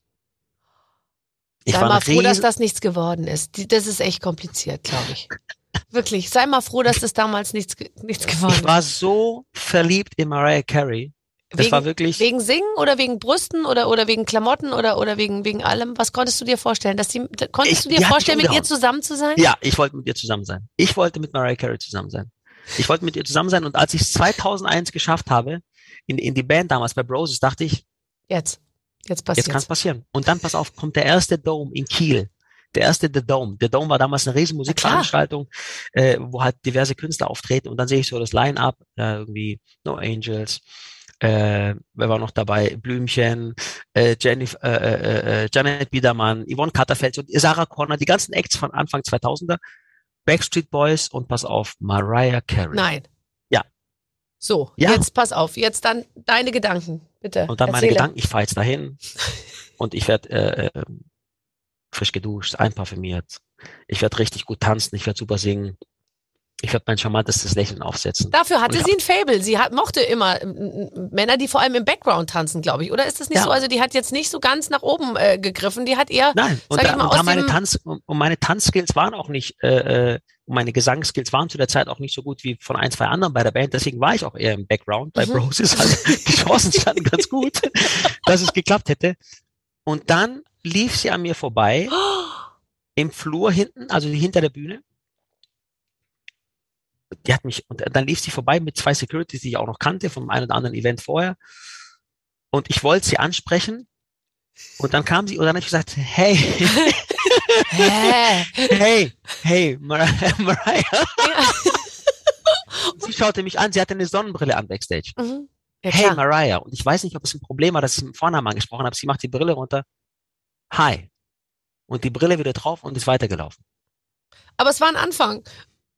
Ich Sei war mal froh, dass das nichts geworden ist. Das ist echt kompliziert, glaube ich. Wirklich. Sei mal froh, dass das damals nichts, nichts geworden ich ist. war so verliebt in Mariah Carey. Das wegen, war wirklich. wegen Singen oder wegen Brüsten oder, oder wegen Klamotten oder, oder wegen, wegen allem? Was konntest du dir vorstellen? Dass die, konntest Ich- du dir mich vorstellen, mit ihr zusammen zu sein? Ja, ich wollte mit ihr zusammen sein. Ich wollte mit Mariah Carey zusammen sein. Ich wollte mit ihr zusammen sein und als ich es 2001 geschafft habe, in, in die Band damals bei Broses, dachte ich, Jetzt. Jetzt jetzt passiert kann es passieren. Und dann, pass auf, kommt der erste Dome in Kiel. Der erste The Dome. The Dome war damals eine riesen Musikveranstaltung, äh, wo halt diverse Künstler auftreten und dann sehe ich so das Line-Up, äh, irgendwie No Angels, äh, wer war noch dabei? Blümchen, äh, Jennifer, äh, äh, äh, Janet Biedermann, Yvonne Katterfeld und Sarah Connor, die ganzen Acts von Anfang 2000er, Backstreet Boys und pass auf, Mariah Carey. Nein. So, Ja. jetzt pass auf. Jetzt dann deine Gedanken, bitte. Und dann meine Erzähle. Gedanken, ich fahre jetzt dahin und ich werde äh, äh, frisch geduscht, einparfümiert. Ich werde richtig gut tanzen, ich werde super singen. Ich werde mein charmantestes Lächeln aufsetzen. Dafür hatte sie ein Fable. Sie hat, mochte immer Männer, die vor allem im Background tanzen, glaube ich. Oder ist das nicht Ja. so? Also die hat jetzt nicht so ganz nach oben äh, gegriffen. Die hat eher, Nein, und, da, mal, und meine Tanz und und meine Tanzskills waren auch nicht, äh, äh, und meine Gesangsskills waren zu der Zeit auch nicht so gut wie von ein, zwei anderen bei der Band. Deswegen war ich auch eher im Background bei Mhm. Broses. Also die Chancen standen ganz gut, dass es geklappt hätte. Und dann lief sie an mir vorbei im Flur hinten, also hinter der Bühne. Die hat mich, und dann lief sie vorbei mit zwei Securities, die ich auch noch kannte vom einen oder anderen Event vorher. Und ich wollte sie ansprechen. Und dann kam sie und dann habe ich gesagt, hey? hey, hey, Mar Mariah. Sie schaute mich an, sie hatte eine Sonnenbrille an Backstage. Mhm. Ja, Hey. Mariah. Und ich weiß nicht, ob es ein Problem war, dass ich mit Vornamen angesprochen habe. Sie macht die Brille runter. Hi. Und die Brille wieder drauf und ist weitergelaufen. Aber es war ein Anfang.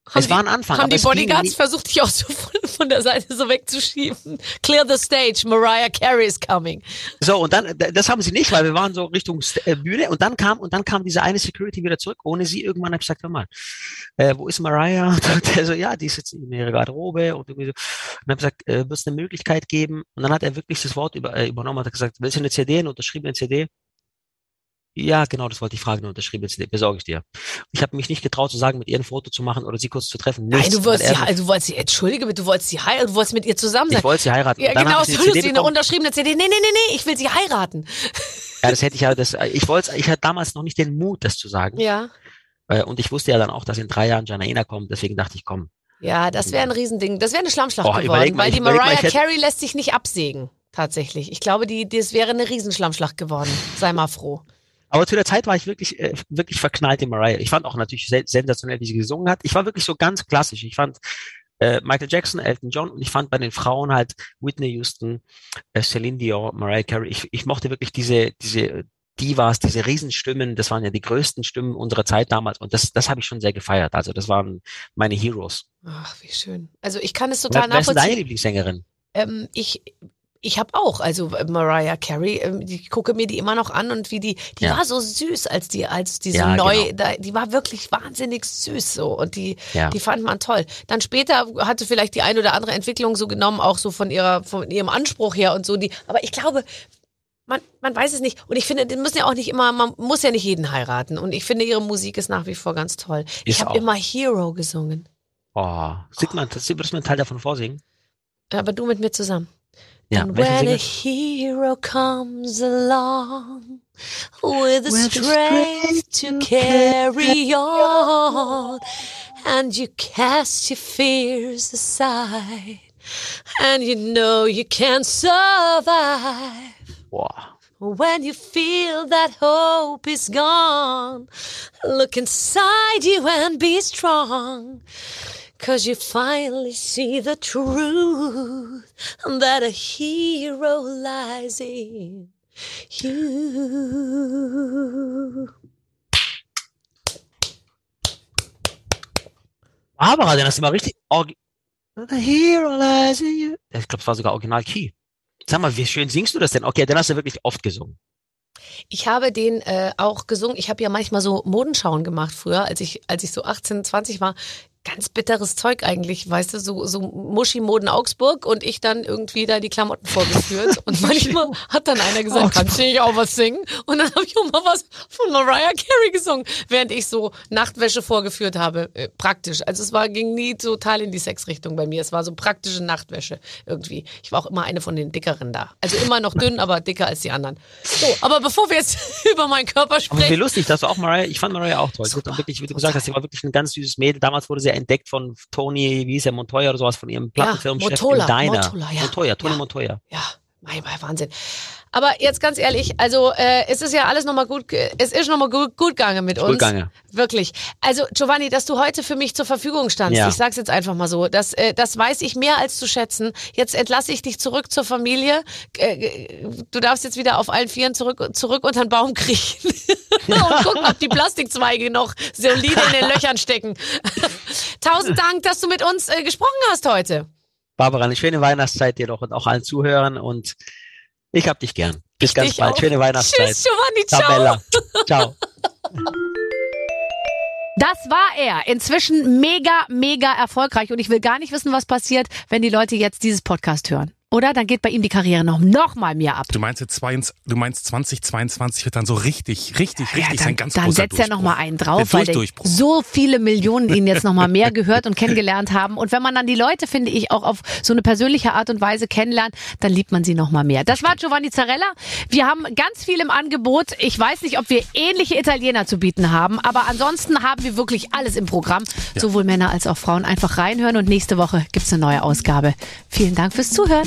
Haben Es die, war ein Anfang, Haben die Bodyguards versucht, dich auch so von, der Seite so wegzuschieben? Clear the stage, Mariah Carey is coming. So, und dann, das haben sie nicht, weil wir waren so Richtung äh, Bühne und dann kam, und dann kam diese eine Security wieder zurück, ohne sie. Irgendwann habe ich gesagt, hör mal, äh, wo ist Mariah? Und der so, ja, die ist jetzt in ihrer Garderobe und irgendwie so. Und habe gesagt, äh, wird es eine Möglichkeit geben? Und dann hat er wirklich das Wort über, äh, übernommen, hat gesagt, willst du eine CD, eine unterschriebene CD? Ja, genau, das wollte ich fragen, eine unterschriebene CD, besorge ich dir. Ich habe mich nicht getraut zu sagen, mit ihr ein Foto zu machen oder sie kurz zu treffen. Nein, Nichts, du wolltest sie, also, du wolltest sie, entschuldige bitte, du wolltest sie heiraten, du wolltest mit ihr zusammen sein. ich wollte sie heiraten. Ja, genau, so du CD eine unterschriebene CD. Nee, nee, nee, nee, ich will sie heiraten. Ja, das hätte ich ja, das, ich wollte, ich hatte damals noch nicht den Mut, das zu sagen. Ja. Äh, Und ich wusste ja dann auch, dass in drei Jahren Janaina kommt, deswegen dachte ich, komm. Ja, das wäre ein Riesending. Das wäre eine Schlammschlacht Boah, geworden, mal, weil die mal, Mariah hätte- Carey lässt sich nicht absägen. Tatsächlich. Ich glaube, die, das wäre eine Riesenschlammschlacht geworden. Sei mal froh. Aber zu der Zeit war ich wirklich, äh, wirklich verknallt in Mariah. Ich fand auch natürlich se- sensationell, wie sie gesungen hat. Ich war wirklich so ganz klassisch. Ich fand äh, Michael Jackson, Elton John und ich fand bei den Frauen halt Whitney Houston, äh, Celine Dion, Mariah Carey. Ich, ich mochte wirklich diese, diese Divas, diese Riesenstimmen. Das waren ja die größten Stimmen unserer Zeit damals und das, das habe ich schon sehr gefeiert. Also das waren meine Heroes. Ach, wie schön. Also ich kann es total Wer, wer ist deine nachvollziehen. Lieblingssängerin? Ähm, ich ich habe auch, also äh, Mariah Carey, ähm, ich gucke mir die immer noch an und wie die, die Ja. war so süß, als die, als die so Ja, neu, genau. die war wirklich wahnsinnig süß so und die, Ja. die fand man toll. Dann später hatte vielleicht die ein oder andere Entwicklung so genommen, auch so von ihrer, von ihrem Anspruch her und so die, aber ich glaube, man, man weiß es nicht. Und ich finde, die müssen ja auch nicht immer, man muss ja nicht jeden heiraten. Und ich finde, ihre Musik ist nach wie vor ganz toll. ich Ist habe auch. immer Hero gesungen. Oh, singt man, das, du mir einen Teil davon vorsingen? Aber du mit mir zusammen. Ja, And when a hero comes along with the strength to carry on, and you cast your fears aside, and you know you can survive. Boah. When you feel that hope is gone, look inside you and be strong. Cause you finally see the truth that a hero lies in you. Barbara, den hast du mal richtig. Orgi The hero lies in you. Ich glaube, es war sogar Original Key. Sag mal, wie schön singst du das denn? Okay, den hast du wirklich oft gesungen. Ich habe den äh, auch gesungen. Ich habe ja manchmal so Modenschauen gemacht früher, als ich, als ich so 18, 20 war. Ganz bitteres Zeug eigentlich, weißt du, so, so Muschi-Moden Augsburg und ich dann irgendwie da die Klamotten vorgeführt. Und manchmal hat dann einer gesagt, kannst du nicht auch was singen? Und dann habe ich auch mal was von Mariah Carey gesungen, während ich so Nachtwäsche vorgeführt habe. Äh, praktisch. Also es war, ging nie total in die Sexrichtung bei mir. Es war so praktische Nachtwäsche irgendwie. Ich war auch immer eine von den dickeren da. Also immer noch dünn, aber dicker als die anderen. So, aber bevor wir jetzt über meinen Körper Aber wie sprechen. lustig, dass du auch Mariah, ich fand Mariah auch toll. Auch wirklich, wie du gesagt hast, sie war wirklich ein ganz süßes Mädel. Damals wurde sie ja entdeckt von Tony, wie hieß er, Montoya oder sowas, von ihrem Plattenfirmenchef Motola, im Diner. Motola, ja. Montoya, Tony Ja. Montoya. Ja, mein, mein Wahnsinn. Aber jetzt ganz ehrlich, also äh, es ist ja alles nochmal gut, es ist nochmal gut, gut gegangen mit uns. Gut gegangen. Wirklich. Also Giovanni, dass du heute für mich zur Verfügung standst, Ja. ich sag's jetzt einfach mal so, das, äh, das weiß ich mehr als zu schätzen. Jetzt entlasse ich dich zurück zur Familie. Äh, äh, du darfst jetzt wieder auf allen Vieren zurück, zurück unter den Baum kriechen. Und gucken, ob die Plastikzweige noch solide in den Löchern stecken. Tausend Dank, dass du mit uns äh, gesprochen hast heute. Barbara, eine schöne Weihnachtszeit dir doch und auch allen Zuhörern und ich hab dich gern. Bis Ich ganz bald. auch. Schöne Weihnachtszeit. Tschüss, Giovanni, ciao. Tabella. Ciao. Das war er. Inzwischen mega, mega erfolgreich. Und ich will gar nicht wissen, was passiert, wenn die Leute jetzt dieses Podcast hören. Oder? Dann geht bei ihm die Karriere noch, noch mal mehr ab. Du meinst, jetzt zwei, du meinst 2022 wird dann so richtig, richtig, richtig Ja, dann, sein ganz dann großer setzt er noch mal einen drauf, weil so viele Millionen ihn jetzt noch mal mehr gehört und kennengelernt haben. Und wenn man dann die Leute, finde ich, auch auf so eine persönliche Art und Weise kennenlernt, dann liebt man sie noch mal mehr. Das war Giovanni Zarella. Wir haben ganz viel im Angebot. Ich weiß nicht, ob wir ähnliche Italiener zu bieten haben, aber ansonsten haben wir wirklich alles im Programm. Sowohl Männer als auch Frauen. Einfach reinhören und nächste Woche gibt's eine neue Ausgabe. Vielen Dank fürs Zuhören,